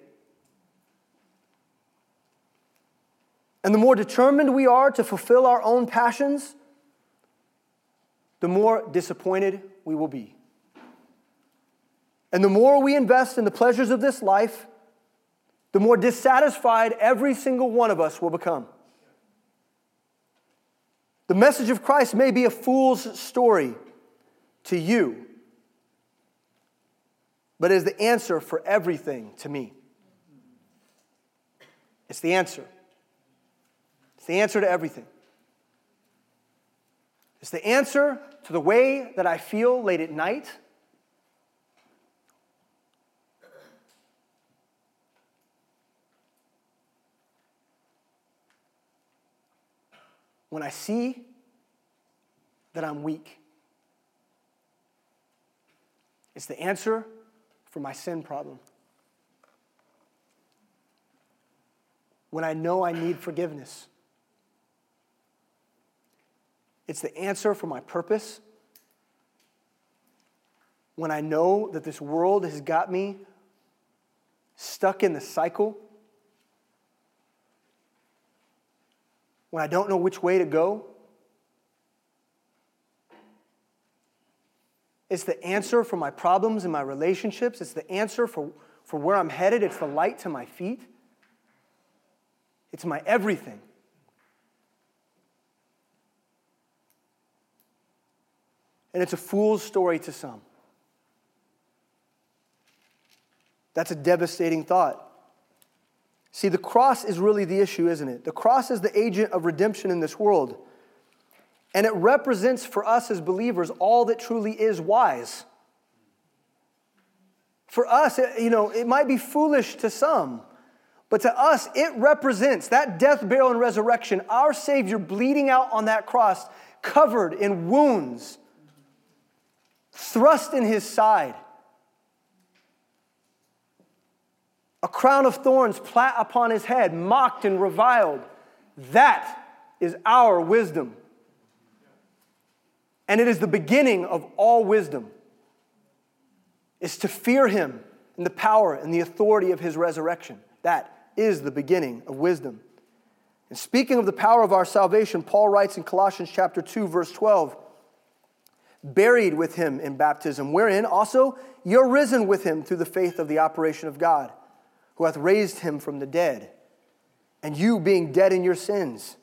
And the more determined we are to fulfill our own passions, the more disappointed we will be. And the more we invest in the pleasures of this life, the more dissatisfied every single one of us will become. The message of Christ may be a fool's story to you, but is the answer for everything to me. It's the answer. It's the answer to everything. It's the answer to the way that I feel late at night. When I see that I'm weak, it's the answer for my sin problem. When I know I need forgiveness, it's the answer for my purpose. When I know that this world has got me stuck in the cycle, when I don't know which way to go, It's the answer for my problems and my relationships. It's the answer for, for where I'm headed. It's the light to my feet. It's my everything. And it's a fool's story to some. That's a devastating thought. See, the cross is really the issue, isn't it? The cross is the agent of redemption in this world. And it represents for us as believers all that truly is wise. For us, you know, it might be foolish to some, but to us, it represents that death, burial, and resurrection, our Savior bleeding out on that cross, covered in wounds thrust in his side, a crown of thorns plat upon his head, mocked and reviled. That is our wisdom. And it is the beginning of all wisdom is to fear him and the power and the authority of his resurrection. That is the beginning of wisdom. And speaking of the power of our salvation, Paul writes in Colossians chapter 2 verse 12, buried with him in baptism, wherein also you're risen with him through the faith of the operation of God, who hath raised him from the dead. And you, being dead in your sins,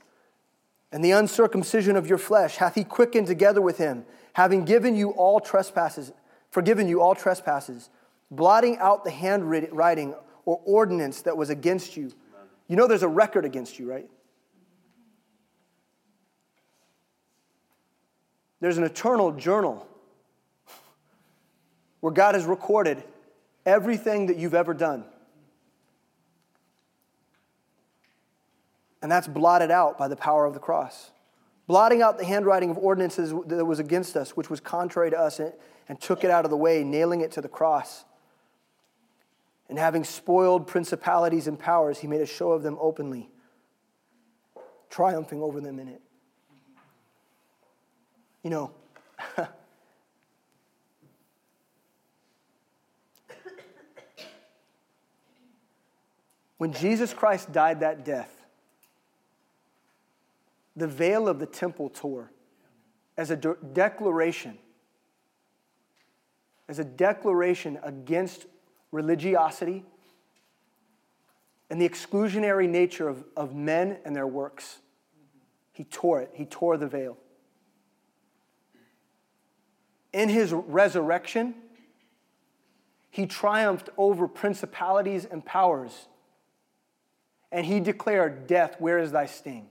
and the uncircumcision of your flesh, hath he quickened together with him, having given you all trespasses, forgiven you all trespasses, blotting out the handwriting or ordinance that was against you. You know there's a record against you, right? There's an eternal journal where God has recorded everything that you've ever done. And that's blotted out by the power of the cross. Blotting out the handwriting of ordinances that was against us, which was contrary to us, and, and took it out of the way, nailing it to the cross. And having spoiled principalities and powers, he made a show of them openly, triumphing over them in it. You know, when Jesus Christ died that death, the veil of the temple tore as a de- declaration as a declaration against religiosity and the exclusionary nature of, of men and their works. He tore it, he tore the veil. In his resurrection, he triumphed over principalities and powers. And he declared, Death, where is thy sting?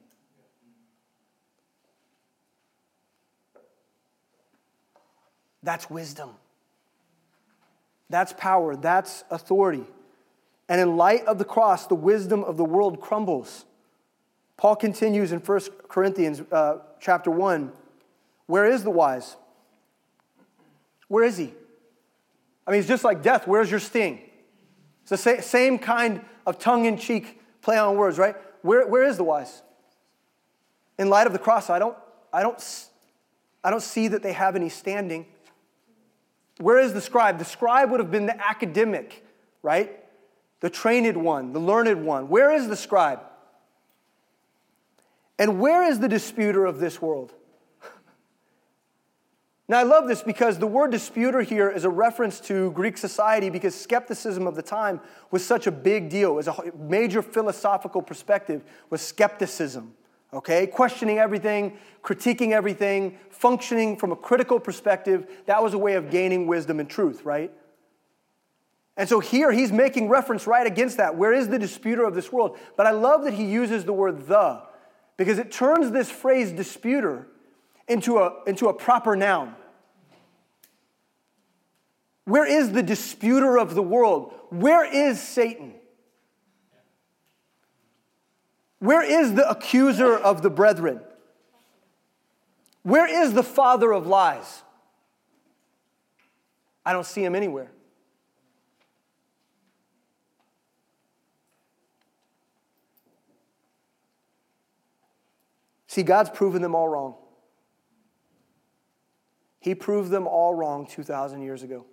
That's wisdom. That's power. That's authority. And in light of the cross, the wisdom of the world crumbles. Paul continues in 1 Corinthians uh, chapter 1. Where is the wise? Where is he? I mean, it's just like death. Where's your sting? It's the same kind of tongue in cheek play on words, right? Where, where is the wise? In light of the cross, I don't, I, don't, I don't see that they have any standing. Where is the scribe? The scribe would have been the academic, right? The trained one, the learned one. Where is the scribe? And where is the disputer of this world? Now, I love this because the word disputer here is a reference to Greek society because skepticism of the time was such a big deal. It was a major philosophical perspective was skepticism, okay? Questioning everything, critiquing everything, functioning from a critical perspective. That was a way of gaining wisdom and truth, right? And so here he's making reference right against that. Where is the disputer of this world? But I love that he uses the word the because it turns this phrase disputer into a, into a proper noun. Where is the disputer of the world? Where is Satan? Where is the accuser of the brethren? Where is the father of lies? I don't see him anywhere. See, God's proven them all wrong. He proved them all wrong 2,000 years ago.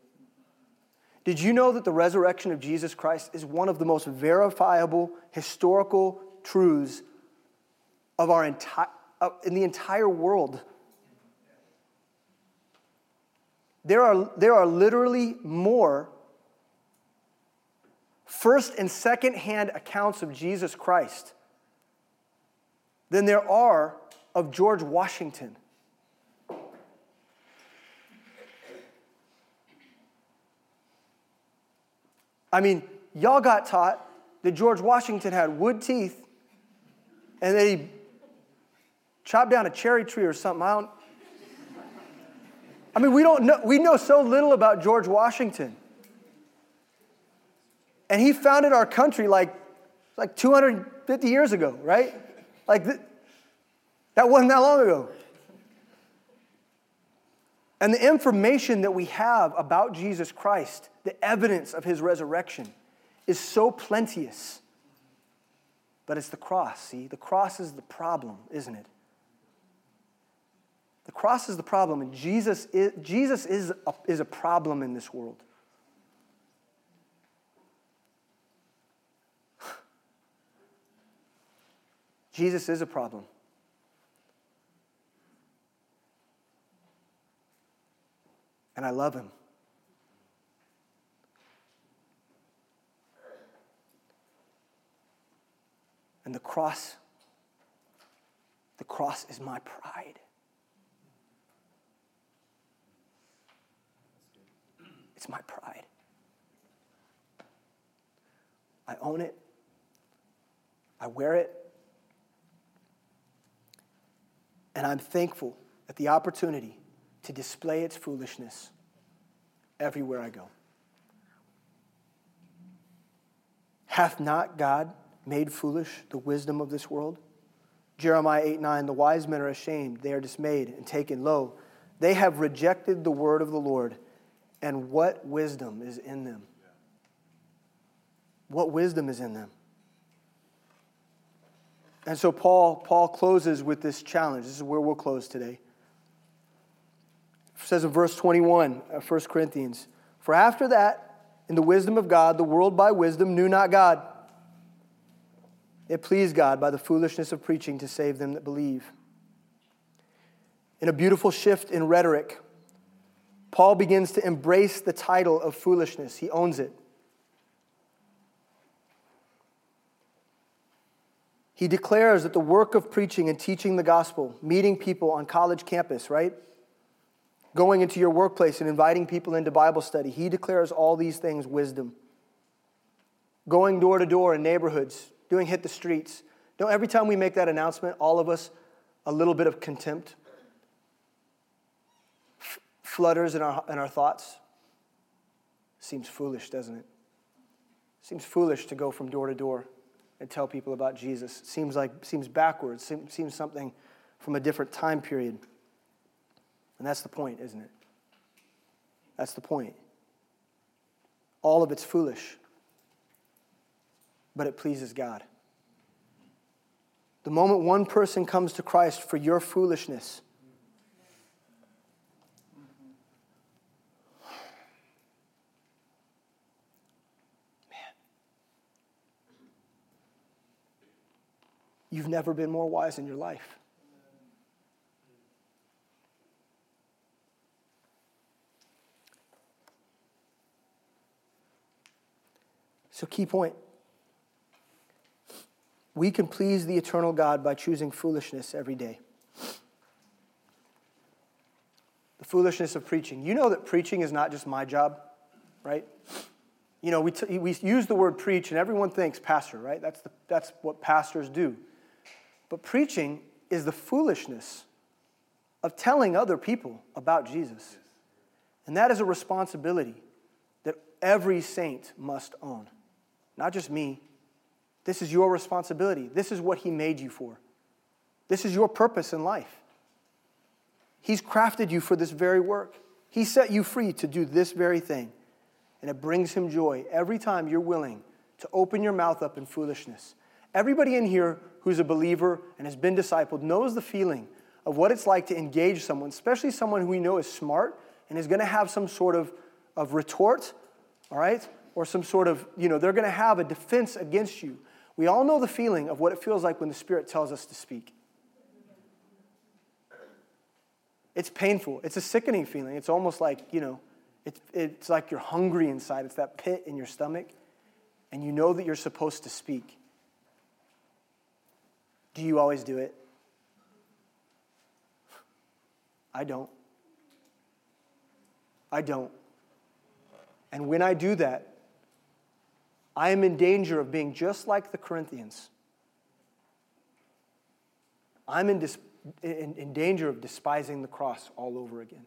Did you know that the resurrection of Jesus Christ is one of the most verifiable historical truths of our entire in the entire world? There are, there are literally more first and second hand accounts of Jesus Christ than there are of George Washington. I mean, y'all got taught that George Washington had wood teeth and that he chopped down a cherry tree or something. I don't. I mean, we don't know, we know so little about George Washington. And he founded our country like, like 250 years ago, right? Like, th- that wasn't that long ago. And the information that we have about Jesus Christ, the evidence of his resurrection, is so plenteous. But it's the cross, see? The cross is the problem, isn't it? The cross is the problem, and Jesus is, Jesus is, a, is a problem in this world. Jesus is a problem. and I love him. And the cross, the cross is my pride. It's my pride. I own it. I wear it. And I'm thankful at the opportunity to display its foolishness everywhere I go. Hath not God made foolish the wisdom of this world? Jeremiah 8 9, the wise men are ashamed, they are dismayed and taken low. They have rejected the word of the Lord, and what wisdom is in them? What wisdom is in them? And so Paul, Paul closes with this challenge. This is where we'll close today says in verse 21 of 1 Corinthians, For after that, in the wisdom of God, the world by wisdom knew not God. It pleased God by the foolishness of preaching to save them that believe. In a beautiful shift in rhetoric, Paul begins to embrace the title of foolishness, he owns it. He declares that the work of preaching and teaching the gospel, meeting people on college campus, right? Going into your workplace and inviting people into Bible study, he declares all these things wisdom. Going door to door in neighborhoods, doing hit the streets. Don't every time we make that announcement, all of us, a little bit of contempt f- flutters in our, in our thoughts? Seems foolish, doesn't it? Seems foolish to go from door to door and tell people about Jesus. Seems like seems backwards. Seems, seems something from a different time period. And that's the point, isn't it? That's the point. All of it's foolish, but it pleases God. The moment one person comes to Christ for your foolishness, man, You've never been more wise in your life. So, key point. We can please the eternal God by choosing foolishness every day. The foolishness of preaching. You know that preaching is not just my job, right? You know, we, t- we use the word preach, and everyone thinks pastor, right? That's, the, that's what pastors do. But preaching is the foolishness of telling other people about Jesus. And that is a responsibility that every saint must own. Not just me. This is your responsibility. This is what He made you for. This is your purpose in life. He's crafted you for this very work. He set you free to do this very thing. And it brings Him joy every time you're willing to open your mouth up in foolishness. Everybody in here who's a believer and has been discipled knows the feeling of what it's like to engage someone, especially someone who we know is smart and is going to have some sort of, of retort, all right? Or some sort of, you know, they're going to have a defense against you. We all know the feeling of what it feels like when the Spirit tells us to speak. It's painful. It's a sickening feeling. It's almost like, you know, it's, it's like you're hungry inside. It's that pit in your stomach, and you know that you're supposed to speak. Do you always do it? I don't. I don't. And when I do that, I am in danger of being just like the Corinthians. I'm in, dis- in, in danger of despising the cross all over again.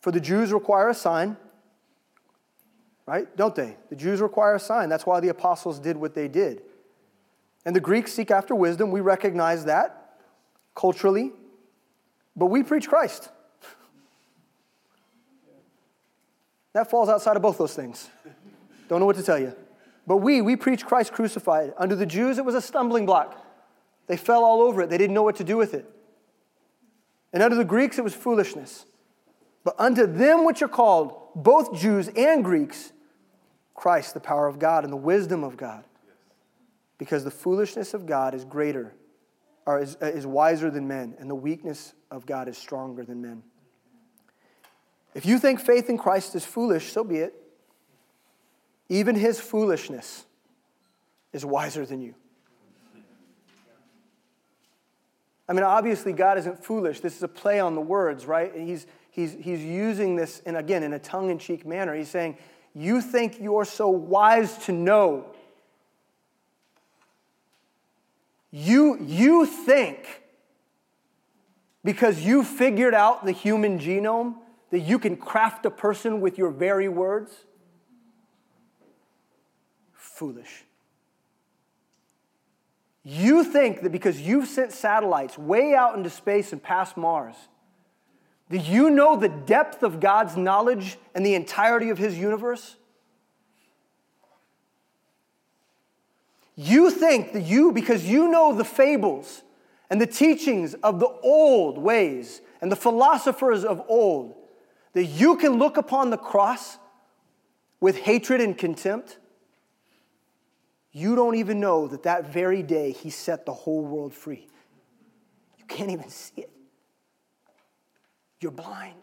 For the Jews require a sign, right? Don't they? The Jews require a sign. That's why the apostles did what they did. And the Greeks seek after wisdom. We recognize that culturally. But we preach Christ. That falls outside of both those things. Don't know what to tell you. But we, we preach Christ crucified. Under the Jews, it was a stumbling block. They fell all over it, they didn't know what to do with it. And under the Greeks, it was foolishness. But unto them which are called, both Jews and Greeks, Christ, the power of God and the wisdom of God. Because the foolishness of God is greater, or is, is wiser than men, and the weakness of God is stronger than men. If you think faith in Christ is foolish, so be it. Even his foolishness is wiser than you. I mean, obviously, God isn't foolish. This is a play on the words, right? He's, he's, he's using this, and again, in a tongue in cheek manner. He's saying, You think you're so wise to know. You, you think, because you figured out the human genome, that you can craft a person with your very words? Foolish. You think that because you've sent satellites way out into space and past Mars, do you know the depth of God's knowledge and the entirety of His universe? You think that you, because you know the fables and the teachings of the old ways and the philosophers of old, that you can look upon the cross with hatred and contempt? You don't even know that that very day He set the whole world free. You can't even see it. You're blind.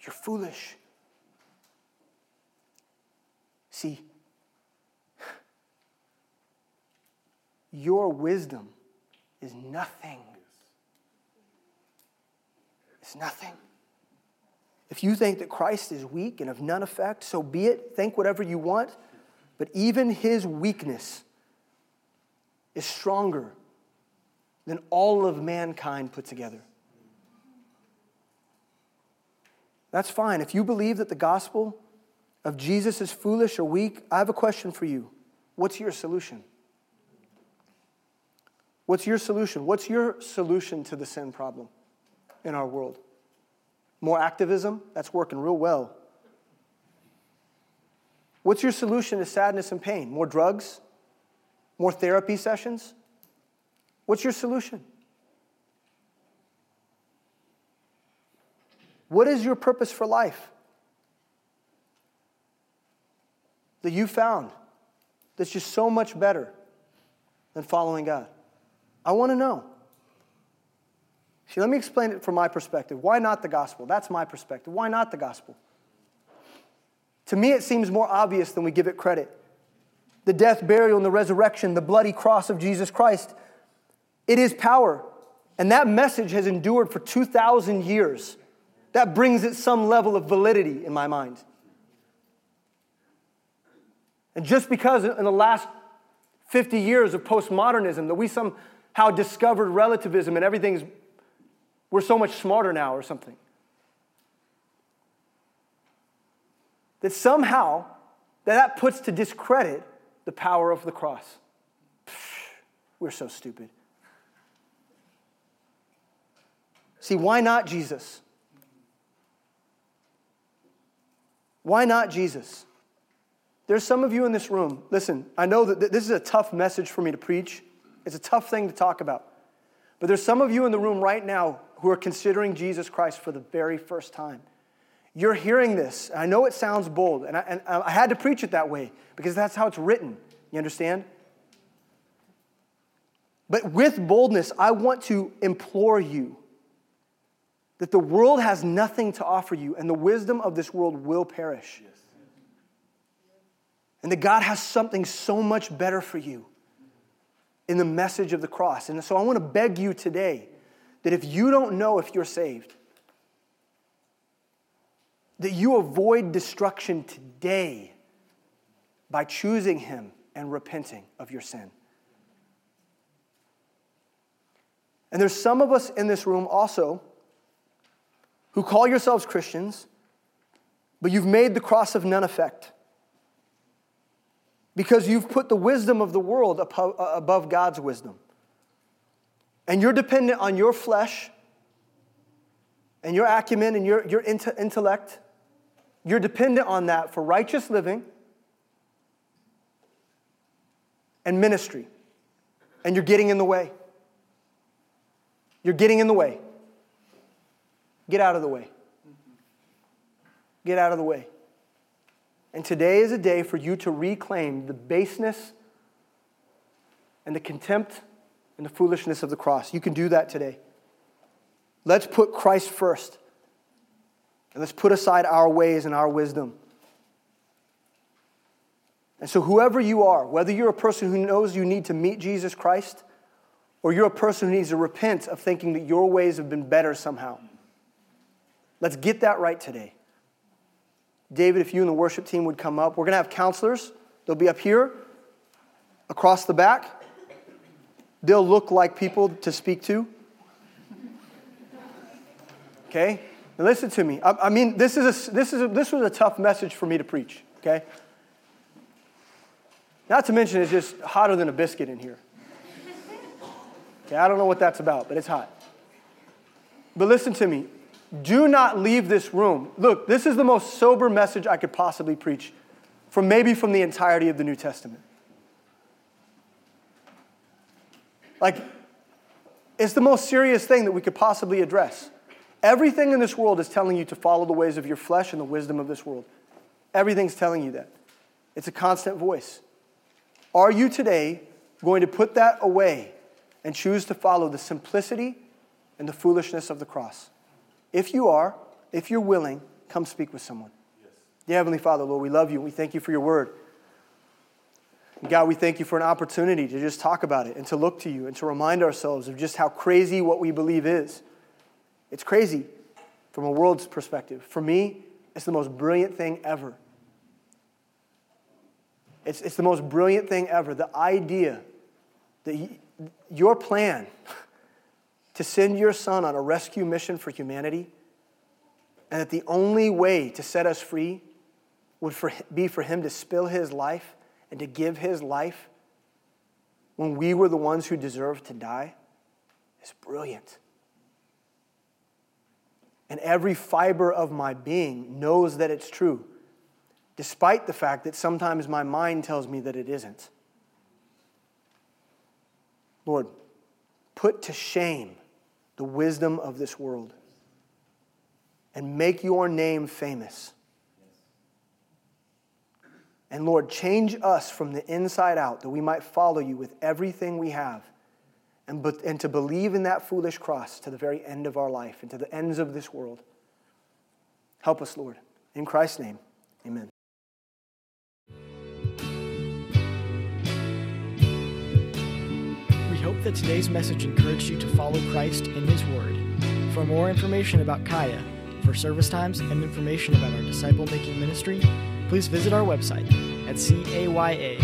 You're foolish. See, your wisdom is nothing. It's nothing. If you think that Christ is weak and of none effect, so be it. Think whatever you want. But even his weakness is stronger than all of mankind put together. That's fine. If you believe that the gospel of Jesus is foolish or weak, I have a question for you. What's your solution? What's your solution? What's your solution to the sin problem in our world? More activism? That's working real well. What's your solution to sadness and pain? More drugs? More therapy sessions? What's your solution? What is your purpose for life that you found that's just so much better than following God? I want to know. See, let me explain it from my perspective. Why not the gospel? That's my perspective. Why not the gospel? To me, it seems more obvious than we give it credit. The death, burial, and the resurrection, the bloody cross of Jesus Christ, it is power. And that message has endured for 2,000 years. That brings it some level of validity in my mind. And just because in the last 50 years of postmodernism that we somehow discovered relativism and everything's, we're so much smarter now or something. that somehow that, that puts to discredit the power of the cross. We're so stupid. See, why not Jesus? Why not Jesus? There's some of you in this room. Listen, I know that this is a tough message for me to preach. It's a tough thing to talk about. But there's some of you in the room right now who are considering Jesus Christ for the very first time. You're hearing this. I know it sounds bold, and I, and I had to preach it that way because that's how it's written. You understand? But with boldness, I want to implore you that the world has nothing to offer you, and the wisdom of this world will perish. Yes. And that God has something so much better for you in the message of the cross. And so I want to beg you today that if you don't know if you're saved, that you avoid destruction today by choosing Him and repenting of your sin. And there's some of us in this room also who call yourselves Christians, but you've made the cross of none effect because you've put the wisdom of the world uh, above God's wisdom. And you're dependent on your flesh and your acumen and your, your intellect you're dependent on that for righteous living and ministry. And you're getting in the way. You're getting in the way. Get out of the way. Get out of the way. And today is a day for you to reclaim the baseness and the contempt and the foolishness of the cross. You can do that today. Let's put Christ first. And let's put aside our ways and our wisdom. And so, whoever you are, whether you're a person who knows you need to meet Jesus Christ, or you're a person who needs to repent of thinking that your ways have been better somehow, let's get that right today. David, if you and the worship team would come up, we're going to have counselors. They'll be up here, across the back. They'll look like people to speak to. Okay? Now listen to me. I, I mean, this, is a, this, is a, this was a tough message for me to preach, okay? Not to mention, it's just hotter than a biscuit in here. Okay, I don't know what that's about, but it's hot. But listen to me. Do not leave this room. Look, this is the most sober message I could possibly preach from maybe from the entirety of the New Testament. Like, it's the most serious thing that we could possibly address. Everything in this world is telling you to follow the ways of your flesh and the wisdom of this world. Everything's telling you that. It's a constant voice. Are you today going to put that away and choose to follow the simplicity and the foolishness of the cross? If you are, if you're willing, come speak with someone. Yes. Dear Heavenly Father, Lord, we love you. We thank you for your word. God, we thank you for an opportunity to just talk about it and to look to you and to remind ourselves of just how crazy what we believe is. It's crazy from a world's perspective. For me, it's the most brilliant thing ever. It's, it's the most brilliant thing ever. The idea that your plan to send your son on a rescue mission for humanity, and that the only way to set us free would for, be for him to spill his life and to give his life when we were the ones who deserved to die is brilliant. And every fiber of my being knows that it's true, despite the fact that sometimes my mind tells me that it isn't. Lord, put to shame the wisdom of this world and make your name famous. And Lord, change us from the inside out that we might follow you with everything we have and, but, and to believe in that foolish cross to the very end of our life and to the ends of this world. Help us, Lord. In Christ's name, amen. We hope that today's message encouraged you to follow Christ in His Word. For more information about Kaya, for service times, and information about our disciple making ministry, please visit our website at caya.liv